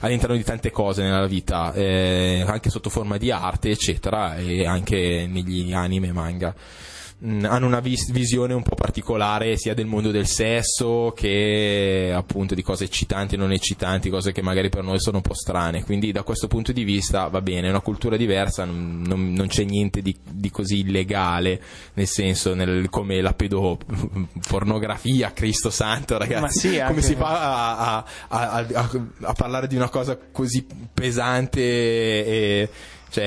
all'interno di tante cose nella vita, eh, anche sotto forma di arte, eccetera, e anche negli anime manga. Mm, hanno una vis- visione un po' particolare sia del mondo del sesso che appunto di cose eccitanti e non eccitanti, cose che magari per noi sono un po' strane. Quindi da questo punto di vista va bene, è una cultura diversa, non, non- non c'è niente di, di così illegale, nel senso nel- come la pedopornografia, Cristo santo ragazzi. Ma sì, come anche- si fa a, a- a- a- a parlare di una cosa così pesante e, cioè,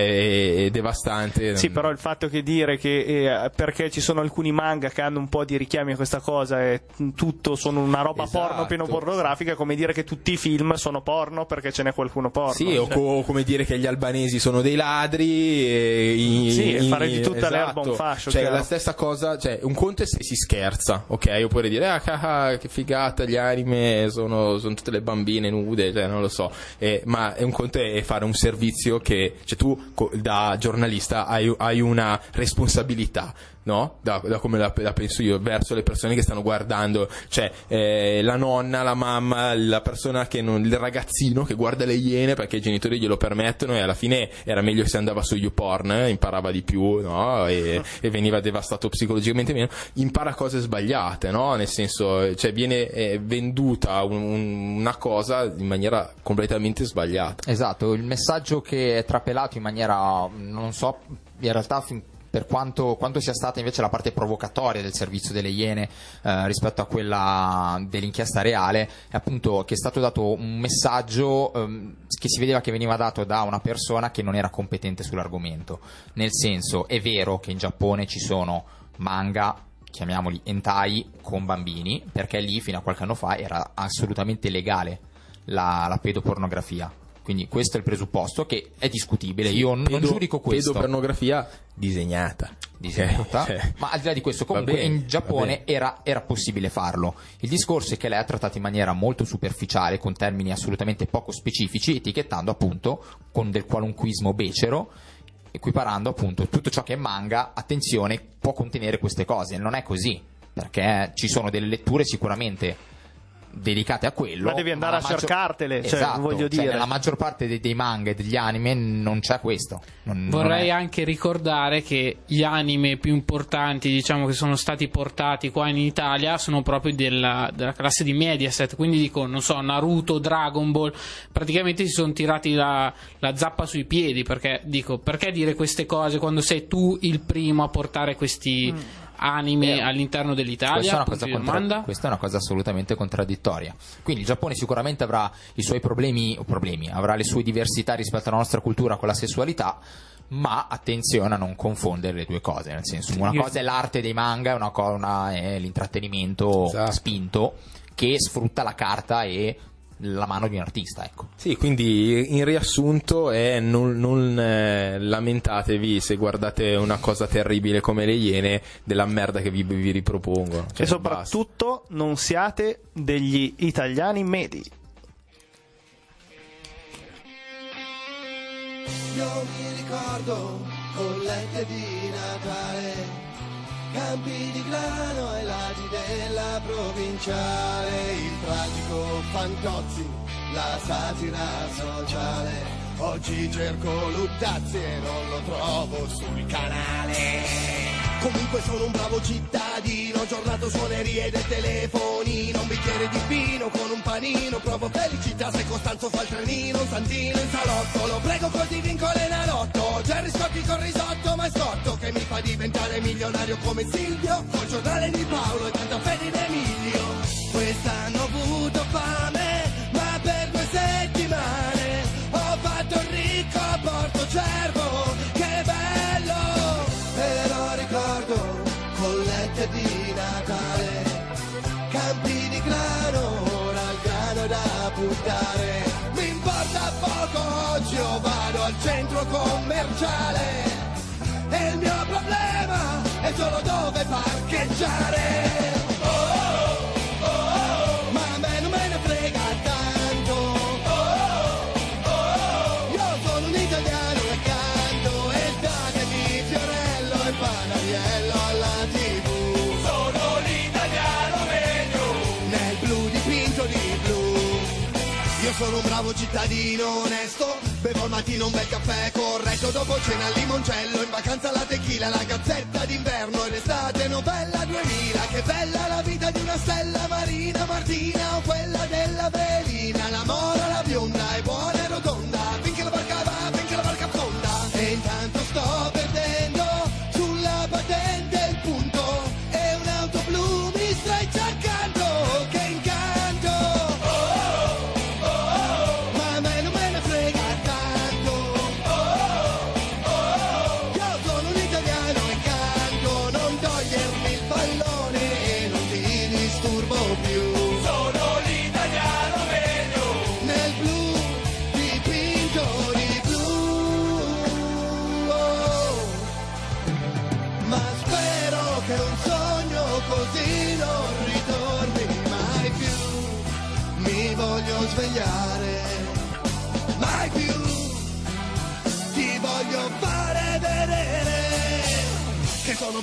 e devastante? Sì, però il fatto che dire che eh, perché ci sono alcuni manga che hanno un po' di richiami a questa cosa e tutto sono una roba Esatto. porno pieno pornografica, è come dire che tutti i film sono porno perché ce n'è qualcuno porno. Sì, o, Cioè, co- o come dire che gli albanesi sono dei ladri. E i- Sì, e fare di tutta esatto. l'erba un fascio, Cioè, chiaro. la stessa cosa, cioè, un conto è se si scherza, ok? Oppure dire, ah, ah, ah, che figata, gli anime sono, sono tutte le bambine nude, cioè, non lo so. Eh, ma è un conto è fare un servizio che, cioè, tu co- da giornalista hai, hai una responsabilità. No? Da, da come la, la penso io, verso le persone che stanno guardando, cioè eh, la nonna, la mamma, la persona che non, il ragazzino che guarda le iene perché i genitori glielo permettono e alla fine era meglio se andava su YouPorn, eh, imparava di più, no? E, e veniva devastato psicologicamente meno, impara cose sbagliate, no? Nel senso, cioè viene eh, venduta un- un- una cosa in maniera completamente sbagliata. Esatto, il messaggio che è trapelato in maniera, non so, in realtà fin- per quanto, quanto sia stata invece la parte provocatoria del servizio delle Iene eh, rispetto a quella dell'inchiesta reale, è appunto che è stato dato un messaggio ehm, che si vedeva che veniva dato da una persona che non era competente sull'argomento. Nel senso, è vero che in Giappone ci sono manga chiamiamoli hentai con bambini, perché lì fino a qualche anno fa era assolutamente legale la, la pedopornografia. Quindi questo è il presupposto che è discutibile. Io non Pedo- giudico questo. Pedopornografia disegnata. Disegnata. Cioè, Ma al di là di questo, comunque bene, in Giappone era, era possibile farlo. Il discorso è che lei ha trattato in maniera molto superficiale, con termini assolutamente poco specifici, etichettando appunto con del qualunquismo becero, equiparando appunto tutto ciò che è manga, attenzione, può contenere queste cose. Non è così, perché ci sono delle letture sicuramente dedicate a quello. Ma devi andare la a maggior- cercartele, cioè, Esatto, voglio cioè, dire. nella maggior parte dei, dei manga e degli anime non c'è questo. Non- non Vorrei è- anche ricordare che gli anime più importanti, diciamo, che sono stati portati qua in Italia sono proprio della, della classe di Mediaset. Quindi dico, non so, Naruto, Dragon Ball, praticamente si sono tirati la, la zappa sui piedi. Perché dico, perché dire queste cose quando sei tu il primo a portare questi anime all'interno dell'Italia? Questa è, contra- questa è una cosa assolutamente contraddittoria. Quindi il Giappone sicuramente avrà i suoi problemi, o problemi, avrà le sue diversità rispetto alla nostra cultura con la sessualità, ma attenzione a non confondere le due cose. Nel senso, una cosa è l'arte dei manga, e una cosa è l'intrattenimento Esatto. spinto che sfrutta la carta e la mano di un artista. Ecco. Sì, quindi in riassunto è non, non, eh, lamentatevi se guardate una cosa terribile come le iene della merda che vi, vi ripropongono. Cioè, e soprattutto non siate degli italiani medi. Io mi ricordo collette di Natale, campi di grano ai lati della provinciale, il tragico Fantozzi, la satira sociale. Oggi cerco Luttazzi e non lo trovo sul canale. Comunque sono un bravo cittadino, giornato suonerie del telefonino, un bicchiere di vino con un panino, provo felicità se Costanzo fa il trenino, un santino in salotto, lo prego così vinco l'enalotto, Gerry Scotti con risotto, ma è Scotto che mi diventare milionario come Silvio, col giornale di Paolo e tanta fede in Emilio. Quest'anno ho avuto fame, ma per due settimane ho fatto il ricco a Porto Cervo, che bello! Però ricordo collette di Natale, campi di grano, ora il grano da buttare. Mi importa poco, oggi io vado al centro commerciale e il mio problema è solo dove parcheggiare. Sono un bravo cittadino onesto. Bevo al mattino un bel caffè corretto. Dopo cena al limoncello In vacanza la tequila La gazzetta d'inverno. E l'estate novella 2000 Che bella la vita di una stella marina Martina o quella della velina. La mora, la bionda È buona e rotonda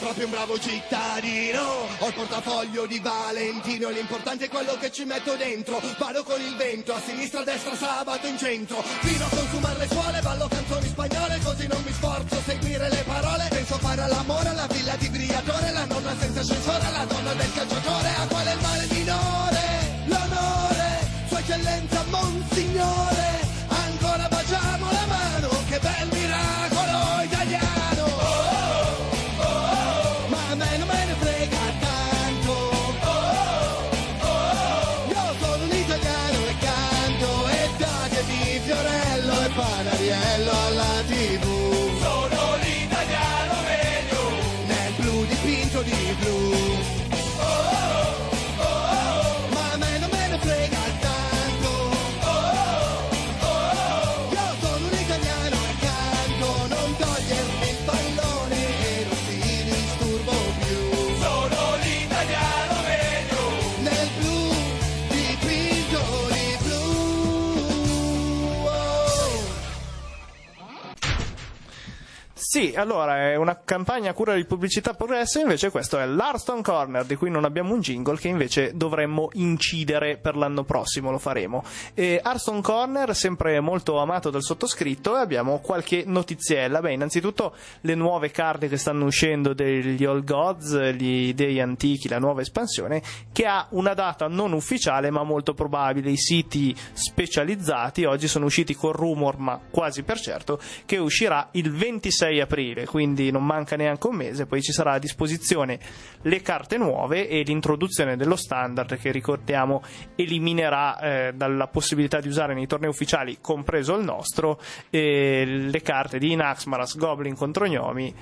proprio un bravo cittadino. Ho il portafoglio di Valentino, l'importante è quello che ci metto dentro. Vado con il vento, a sinistra, a destra, sabato in centro. Fino a consumare le suole, ballo canzoni spagnole, così non mi sforzo a seguire le parole. Penso fare all'amore alla villa di Briatore, la nonna senza ascensore, la donna del calciatore, a quale il male minore, l'onore, sua eccellenza Monsignore. Sì, allora è una campagna a cura di pubblicità progresso, invece questo è l'Arston Corner, di cui non abbiamo un jingle, che invece dovremmo incidere per l'anno prossimo, lo faremo. E Arston Corner, sempre molto amato dal sottoscritto, e abbiamo qualche notiziella. Beh, innanzitutto le nuove carte che stanno uscendo degli All Gods, gli dei antichi, la nuova espansione, che ha una data non ufficiale ma molto probabile. I siti specializzati oggi sono usciti col rumor, ma quasi per certo, che uscirà il 26 aprile, quindi non manca neanche un mese, poi ci sarà a disposizione le carte nuove e l'introduzione dello standard che ricordiamo eliminerà eh, dalla possibilità di usare nei tornei ufficiali, compreso il nostro, eh, le carte di Naxmaras, Goblin contro Gnomi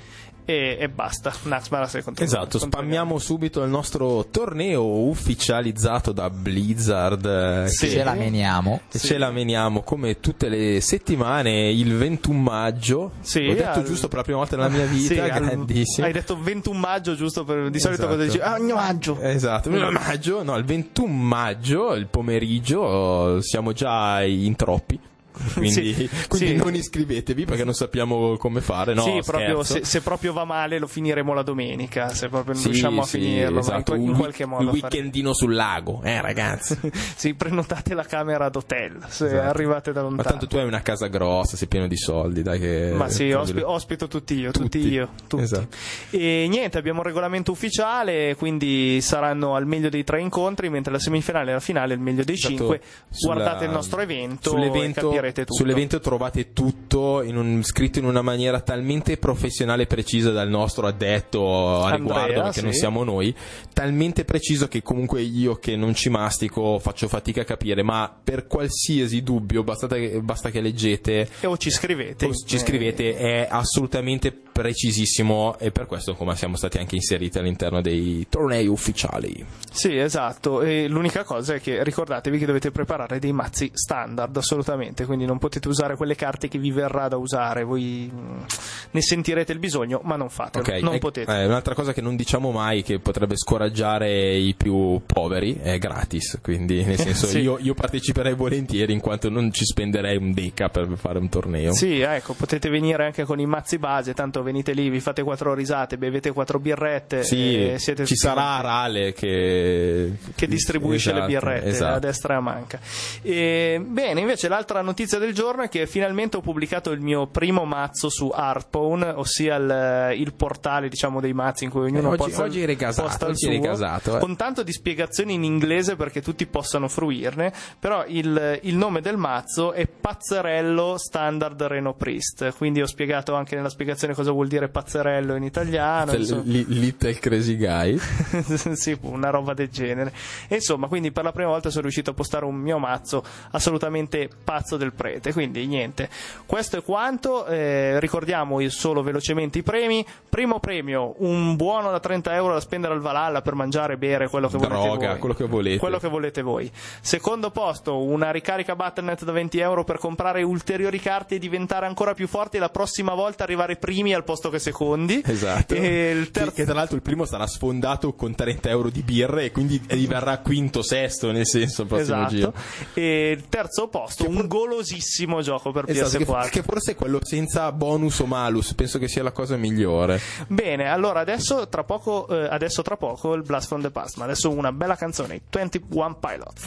e, e basta. Naxmaras è contro Esatto, contro spammiamo subito il nostro torneo ufficializzato da Blizzard. eh, Sì. Ce la meniamo. che ce la meniamo come tutte le settimane il 21 maggio. Sì, L'ho detto al- giusto per la prima volta nella mia Sì, vita, al- grandissimo. Hai detto 21 maggio, giusto? Per, di solito Esatto. cosa dici? Ah, ogni maggio. Esatto, il maggio, no, il 21 maggio, il pomeriggio, siamo già in troppi. Quindi, Sì, quindi sì. non iscrivetevi perché non sappiamo come fare. No, sì, proprio, se, se proprio va male lo finiremo la domenica. Se proprio non Sì, riusciamo a finirlo, ma esatto, in, qualche modo. Il weekendino sul lago, eh ragazzi. sì, prenotate la camera d'hotel se Esatto. arrivate da Ma lontano. tanto tu hai una casa grossa, sei pieno di soldi, dai che... Ma sì, ospi- ospito tutti io, tutti, Tutti. io. Tutti. Esatto. E niente, abbiamo un regolamento ufficiale, quindi saranno al meglio dei tre incontri, mentre la semifinale e la finale il meglio dei Esatto, cinque. sulla- Guardate il nostro evento e sull'evento, capirete tutto. Sull'evento trovate tutto in un- scritto in una maniera talmente professionale e precisa dal nostro addetto a Andrea, riguardo, perché sì. non siamo noi, talmente preciso che comunque io che non ci mastico faccio fatica a capire, ma per qualsiasi dubbio basta che, basta che leggete E o ci scrivete. o ci scrivete, è assolutamente precisissimo e per questo come siamo stati anche inseriti all'interno dei tornei ufficiali. Sì, esatto. E l'unica cosa è che ricordatevi che dovete preparare dei mazzi standard assolutamente, quindi non potete usare quelle carte che vi verrà da usare. Voi mh, ne sentirete il bisogno, ma non fatelo, Ok, non e- potete. eh, un'altra cosa che non diciamo mai che potrebbe scoraggiare i più poveri è gratis, quindi nel senso Sì. io, io parteciperei volentieri in quanto non ci spenderei un deca per fare un torneo. Sì, ecco, potete venire anche con i mazzi base, tanto venite lì, vi fate quattro risate, bevete quattro birrette Sì, e siete ci sarà Rale che, che distribuisce Esatto, le birrette esatto. a destra e a manca. E, bene, invece l'altra notizia del giorno è che finalmente ho pubblicato il mio primo mazzo su Artpone, ossia il, il portale diciamo dei mazzi in cui ognuno Eh, oggi- posta, oggi eri gasato, posta il oggi suo, gasato, eh. con tanto di spiegazioni in inglese perché tutti possano fruirne, però il, il nome del mazzo è Pazzerello Standard Reno Priest, quindi ho spiegato anche nella spiegazione cosa vuol dire pazzerello in italiano. insomma. Li- Little Crazy Guy. sì, una roba del genere. E insomma, quindi per la prima volta sono riuscito a postare un mio mazzo assolutamente pazzo del prete. Quindi niente, questo è quanto. Eh, ricordiamo solo velocemente i premi. Primo premio, un buono da 30 euro da spendere al Valhalla per mangiare e bere quello che volete Droga, voi. quello che volete. Quello che volete voi. Secondo posto, una ricarica Battle.net da 20 euro per comprare ulteriori carte e diventare ancora più forti la prossima volta arrivare primi al posto che secondi. Esatto. E il terzo che tra l'altro il primo sarà sfondato con 30 euro di birre e quindi diverrà quinto, sesto, nel senso, esatto. giro. E il terzo posto, un golosissimo gioco per Esatto, PS4. che, che forse è quello senza bonus o malus, penso che sia la cosa migliore. Bene, allora adesso tra poco, eh, adesso tra poco il Blast from the Past, ma adesso una bella canzone, 21 Pilots.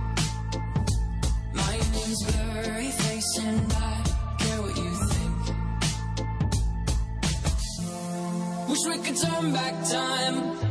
Wish we could turn back time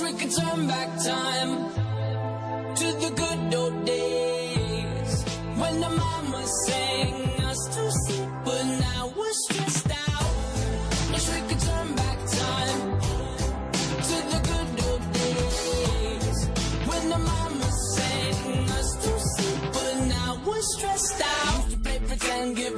Wish we could turn back time to the good old days when the mama sang us to sleep, but now we're stressed out. Wish we could turn back time to the good old days when the mama sang us to sleep, but now we're stressed out. Used to play pretend, give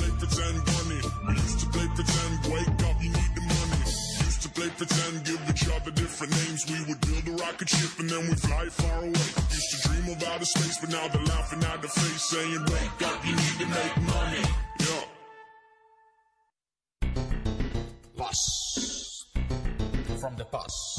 Used to play pretend, give each other different names. We would build a rocket ship and then we'd fly far away. Used to dream of outer space, but now they're laughing at the face, saying, wake up, you need to make money. Yeah. From the bus.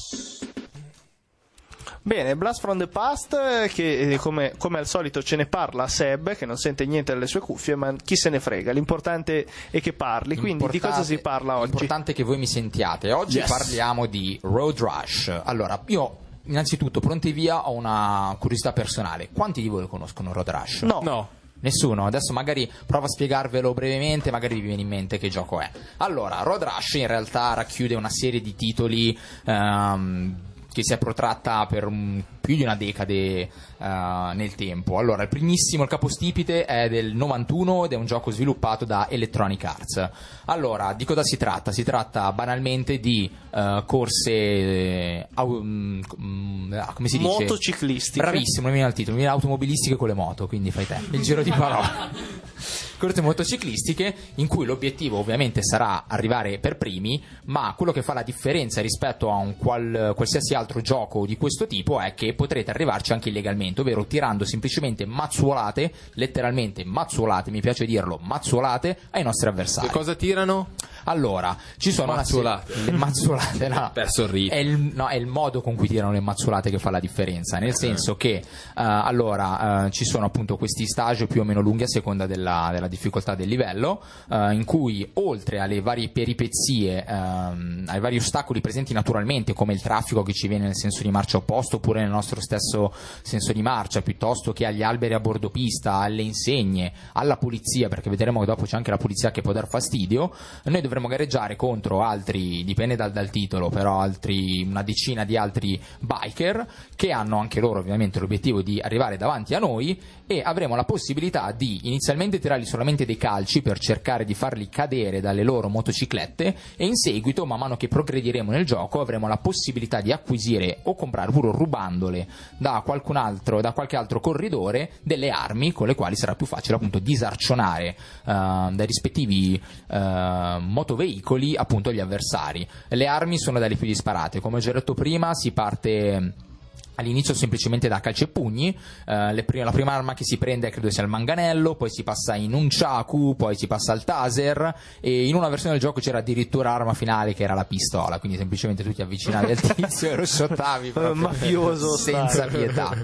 Bene, Blast from the Past, eh, che eh, come, come al solito ce ne parla Seb, che non sente niente dalle sue cuffie, ma chi se ne frega. L'importante è che parli. Quindi di cosa si parla oggi? L'importante è che voi mi sentiate. Oggi Yes. parliamo di Road Rush. Allora, io innanzitutto, pronti via, ho una curiosità personale. Quanti di voi conoscono Road Rush? No. No. Nessuno? Adesso magari provo a spiegarvelo brevemente, magari vi viene in mente che gioco è. Allora, Road Rush in realtà racchiude una serie di titoli ehm, che si è protratta per un- più di una decade eh, nel tempo. Allora, il primissimo, il capostipite, è del 91 ed è un gioco sviluppato da Electronic Arts. Allora, di cosa si tratta? Si tratta banalmente di eh, corse, ah, come si dice? Motociclistiche. Bravissimo, non mi viene il titolo, mi viene automobilistiche con le moto, quindi fai te. Il giro di parola. corse motociclistiche in cui l'obiettivo ovviamente sarà arrivare per primi, ma quello che fa la differenza rispetto a un qual- qualsiasi altro gioco di questo tipo è che potrete arrivarci anche illegalmente, ovvero tirando semplicemente mazzuolate, letteralmente mazzuolate, mi piace dirlo, mazzuolate ai nostri avversari. Che cosa tirano? Allora, ci sono una se- le mazzuolate, no. Perso il ritmo. È il, no, è il modo con cui tirano le mazzolate che fa la differenza, nel senso che eh, allora eh, ci sono appunto questi stage più o meno lunghi a seconda della, della difficoltà del livello, eh, in cui oltre alle varie peripezie, ehm, ai vari ostacoli presenti naturalmente, come il traffico che ci viene nel senso di marcia opposto oppure nel nostro stesso senso di marcia, piuttosto che agli alberi a bordo pista, alle insegne, alla polizia, perché vedremo che dopo c'è anche la polizia che può dar fastidio, noi dovremo gareggiare contro altri, dipende dal, dal titolo, però altri, una decina di altri biker che hanno anche loro ovviamente l'obiettivo di arrivare davanti a noi e avremo la possibilità di inizialmente tirargli solamente dei calci per cercare di farli cadere dalle loro motociclette e in seguito, man mano che progrediremo nel gioco, avremo la possibilità di acquisire o comprare pure rubandole da qualcun altro, da qualche altro corridore delle armi con le quali sarà più facile appunto disarcionare eh, dai rispettivi eh, motoveicoli appunto gli avversari. Le armi sono dalle più disparate, come ho già detto prima, si parte All'inizio semplicemente da calci e pugni, eh, le pri- la prima arma che si prende credo sia il manganello, poi si passa in un chaku, poi si passa al taser e in una versione del gioco c'era addirittura l'arma finale che era la pistola, quindi semplicemente tu ti avvicinavi al tizio e lo shottavi mafioso senza pietà.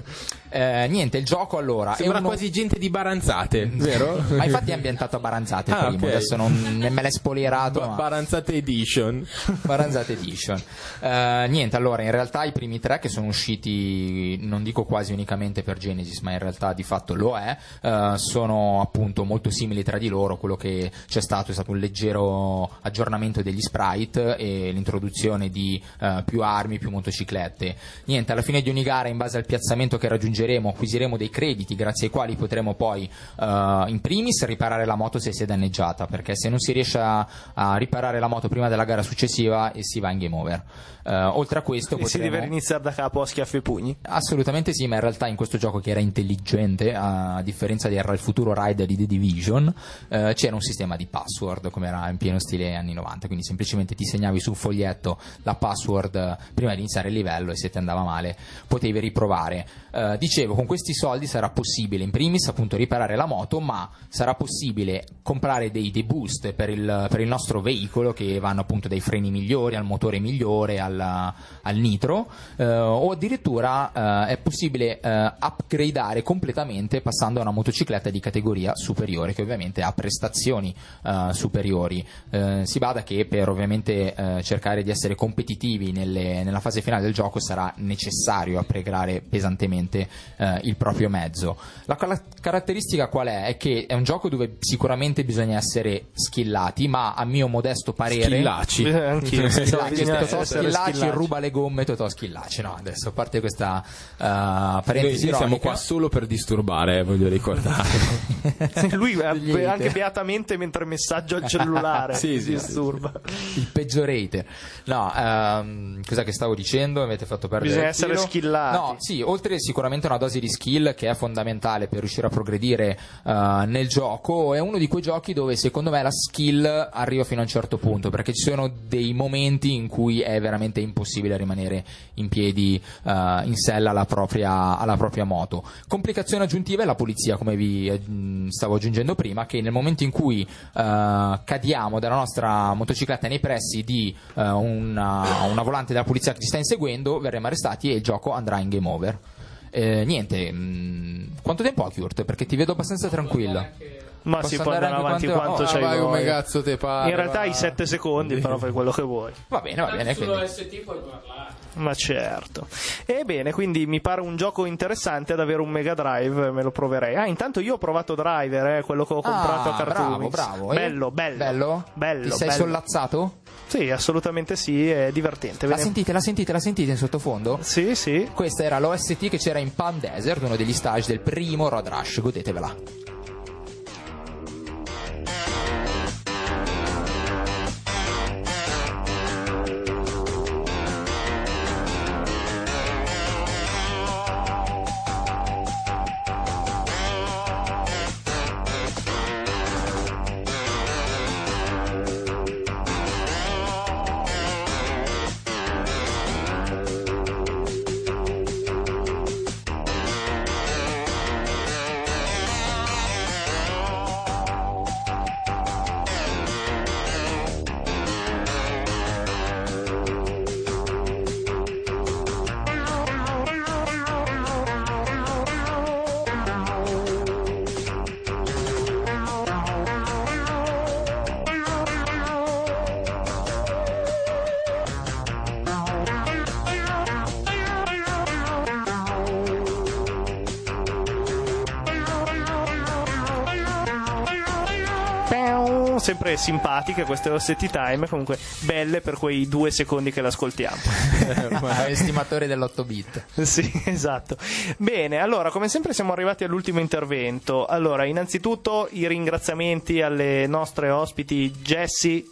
Eh, niente, il gioco allora Sembra uno... quasi gente di Baranzate, vero? Ma infatti è ambientato a Baranzate Ah, primo, ok. adesso non ne me l'è spoilerato. Ba- ma- Baranzate Edition. Baranzate Edition. Eh, niente, allora in realtà i primi tre che sono usciti, non dico quasi unicamente per Genesis, ma in realtà di fatto lo è, eh, sono appunto molto simili tra di loro. Quello che c'è stato è stato un leggero aggiornamento degli sprite e l'introduzione di eh, più armi, più motociclette. Niente, alla fine di ogni gara, in base al piazzamento che raggiungeremo, acquisiremo dei crediti grazie ai quali potremo poi eh, in primis riparare la moto se si è danneggiata, perché se non si riesce a, a riparare la moto prima della gara successiva e si va in game over. Eh, oltre a questo E si potremo... deve iniziare da capo a schiaffi e pugni. Assolutamente sì, ma in realtà in questo gioco che era intelligente, a differenza di era il futuro Rider di The Division, eh, c'era un sistema di password come era in pieno stile anni 90, quindi semplicemente ti segnavi su un foglietto la password eh, prima di iniziare il livello e se ti andava male potevi riprovare. Eh, dicevo, con questi soldi sarà possibile in primis appunto riparare la moto, ma sarà possibile comprare dei, dei boost per il, per il nostro veicolo che vanno appunto dai freni migliori, al motore migliore, alla- al nitro, eh, o addirittura eh, è possibile eh, upgradeare completamente passando a una motocicletta di categoria superiore che ovviamente ha prestazioni eh, superiori. Eh, si bada che per ovviamente eh, cercare di essere competitivi nelle- nella fase finale del gioco sarà necessario appregare pesantemente eh, il proprio mezzo. La cala- caratteristica qual è? È che è un gioco dove sicuramente bisogna essere skillati, ma a mio modesto parere Schillaci. Eh, anch'io. Bisogna Totò essere Schillaci ruba le gomme Totò Schillaci no adesso a parte questa uh, Noi, parentesi noi siamo ironica qua solo per disturbare, eh, voglio ricordare. Lui Niente. anche beatamente mentre messaggio al cellulare Sì, si sì, disturba. il peggior hater no ehm, cos'è che stavo dicendo mi avete fatto perdere Bisogna essere skillati. no sì oltre sicuramente una dose di skill che è fondamentale per riuscire a progredire eh, nel gioco. È uno di quei giochi dove secondo me la skill arriva fino a un certo punto, perché ci sono dei momenti in cui è veramente impossibile rimanere in piedi eh, in sella alla propria, alla propria moto. Complicazione aggiuntiva è la polizia, come vi eh, stavo aggiungendo prima, che nel momento in cui eh, cadiamo dalla nostra motocicletta nei pressi di eh, una, una volante della polizia che ci sta inseguendo, verremo arrestati e il gioco andrà in game over. Eh, niente, mh, quanto tempo ha Kurt? Perché ti vedo abbastanza tranquillo. Ma Posso si può andare avanti quanto- quanto oh, c'hai vai come cazzo te pare, In realtà va. hai 7 secondi, però fai quello che vuoi. Va bene, va bene. Quindi. ST puoi parlare. Ma certo. Ebbene, quindi mi pare un gioco interessante ad avere un Mega Drive, me lo proverei. Ah, intanto io ho provato Driver, eh, quello che ho comprato Ah, a Cartoon. bravo, bravo. E? Bello, bello. Bello? Bello, Ti sei bello. sollazzato? Sì, assolutamente sì, è divertente. La sentite, la sentite, la sentite in sottofondo? Sì, sì. Questa era l'OST che c'era in Palm Desert, uno degli stage del primo Road Rush, godetevela. Simpatiche queste OST time, comunque belle per quei due secondi che l'ascoltiamo. Estimatore dell'8 bit. Sì, esatto. Bene, allora, come sempre siamo arrivati all'ultimo intervento. Allora, innanzitutto i ringraziamenti alle nostre ospiti Jessie.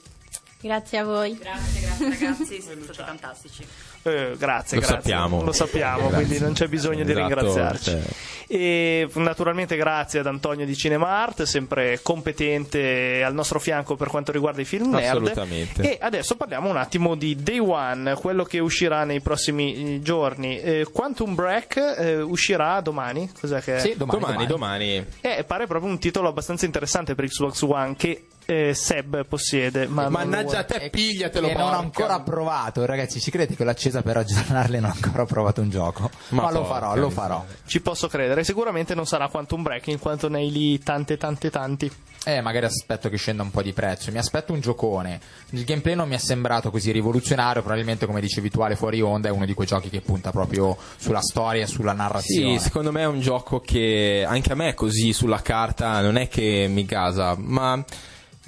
Grazie a voi. Grazie, grazie ragazzi, siete stati fantastici. Eh, grazie, Lo grazie. sappiamo. Lo sappiamo, Grazie. quindi non c'è bisogno di Esatto, ringraziarci. cioè. E naturalmente grazie ad Antonio di Cinema Art, sempre competente al nostro fianco per quanto riguarda i film nerd. Assolutamente. E adesso parliamo un attimo di Day One, quello che uscirà nei prossimi eh, giorni. Eh, Quantum Break eh, uscirà domani? Cos'è che è? Sì, domani, Domani, domani. domani. Eh, pare proprio un titolo abbastanza interessante per Xbox One che eh, Seb possiede. Ma Mannaggia a te, pigliatelo E non ho ancora provato, ragazzi, ci credete che l'ho accesa per aggiornarle non ho ancora provato un gioco. Ma, Ma lo farò, lo farò. Ci posso credere. Sicuramente non sarà Quantum Break in quanto ne hai lì tante, tante, tanti. Eh, magari aspetto che scenda un po' di prezzo. Mi aspetto un giocone. Il gameplay non mi è sembrato così rivoluzionario. Probabilmente, come dicevi tu, Ale fuori onda è uno di quei giochi che punta proprio sulla storia e sulla narrazione. Sì, secondo me è un gioco che anche a me così sulla carta non è che mi gasa, ma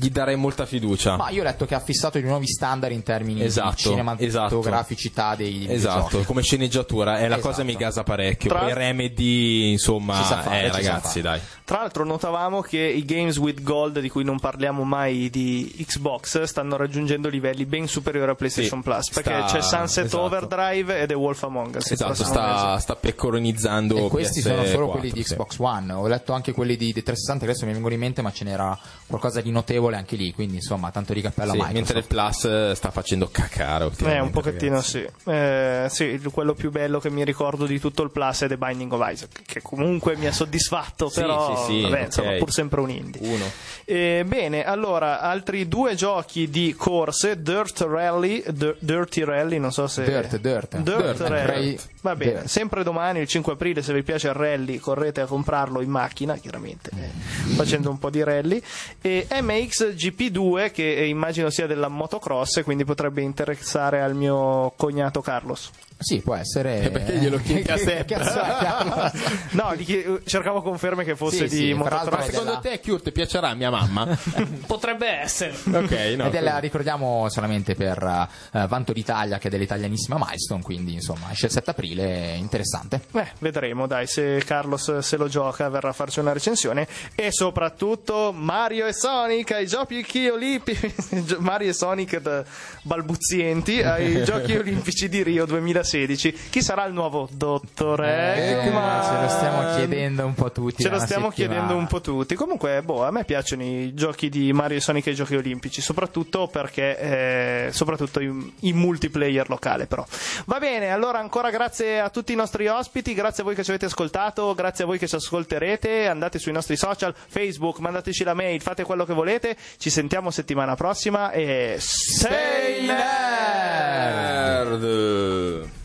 gli darei molta fiducia. Ma io ho letto che ha fissato dei nuovi standard in termini Esatto, di cinematograficità dei, dei Esatto, come sceneggiatura, è la Esatto. cosa mi gasa parecchio. Tra- Poi Remedy, insomma, Si sa fare, eh, ragazzi, dai. Tra l'altro notavamo che i Games with Gold, di cui non parliamo mai di Xbox, stanno raggiungendo livelli ben superiori a PlayStation Sì, Plus, perché sta- c'è Sunset esatto. Overdrive e The Wolf Among Us. Esatto, sta, sta pecoronizzando E questi PS4, sono solo quelli di sì. Xbox One. Ho letto anche quelli di, di 360, che adesso mi vengono in mente, ma ce n'era qualcosa di notevole anche lì. Quindi, insomma, tanto di cappello Sì, a Microsoft. mentre il Plus eh, sta facendo cacare Eh, un pochettino ragazzi. sì. Eh, sì, quello più bello che mi ricordo di tutto il Plus è The Binding of Isaac, che comunque mi ha soddisfatto, Sì, però sì, sì, vabbè, ok. insomma, pur sempre un indie. Uno. Eh, bene, allora, altri due giochi di corse, Dirt Rally, Dir- Dirty Rally, non so se... Dirt, Dirt. Dirt Dirt, Rally. Ray- Va bene, Dirt. sempre domani, il 5 aprile, se vi piace il rally, correte a comprarlo in macchina, chiaramente, eh, facendo un po' di rally. E MX GP2, che eh, immagino sia della motocross, quindi potrebbe interessare al mio cognato Carlos. Sì, può essere. E perché glielo chiedi a Carlos? No, cercavo conferme che fosse Sì, di sì, motocross. Secondo te, Kurt, piacerà a mia mamma? Potrebbe essere. ok, no. Ed è la ricordiamo solamente per eh, vanto d'Italia che è dell'italianissima Milestone, quindi insomma esce il 7 aprile, interessante. Eh, vedremo, dai, se Carlos se lo gioca verrà a farci una recensione. E soprattutto Mario e Sonic ai giochi olimpici. Mario e Sonic balbuzienti ai giochi olimpici di Rio 2016. 2016. Chi sarà il nuovo Dottor Eggman? Eh, ce lo stiamo chiedendo un po' tutti. Ce lo stiamo settimana. chiedendo un po' tutti. Comunque, boh, a me piacciono i giochi di Mario e Sonic e i giochi olimpici, soprattutto perché eh, soprattutto in, in multiplayer locale, però. Va bene, allora ancora grazie a tutti i nostri ospiti, grazie a voi che ci avete ascoltato, grazie a voi che ci ascolterete, andate sui nostri social, Facebook, mandateci la mail, fate quello che volete. Ci sentiamo settimana prossima e Sei nerd! Nerd.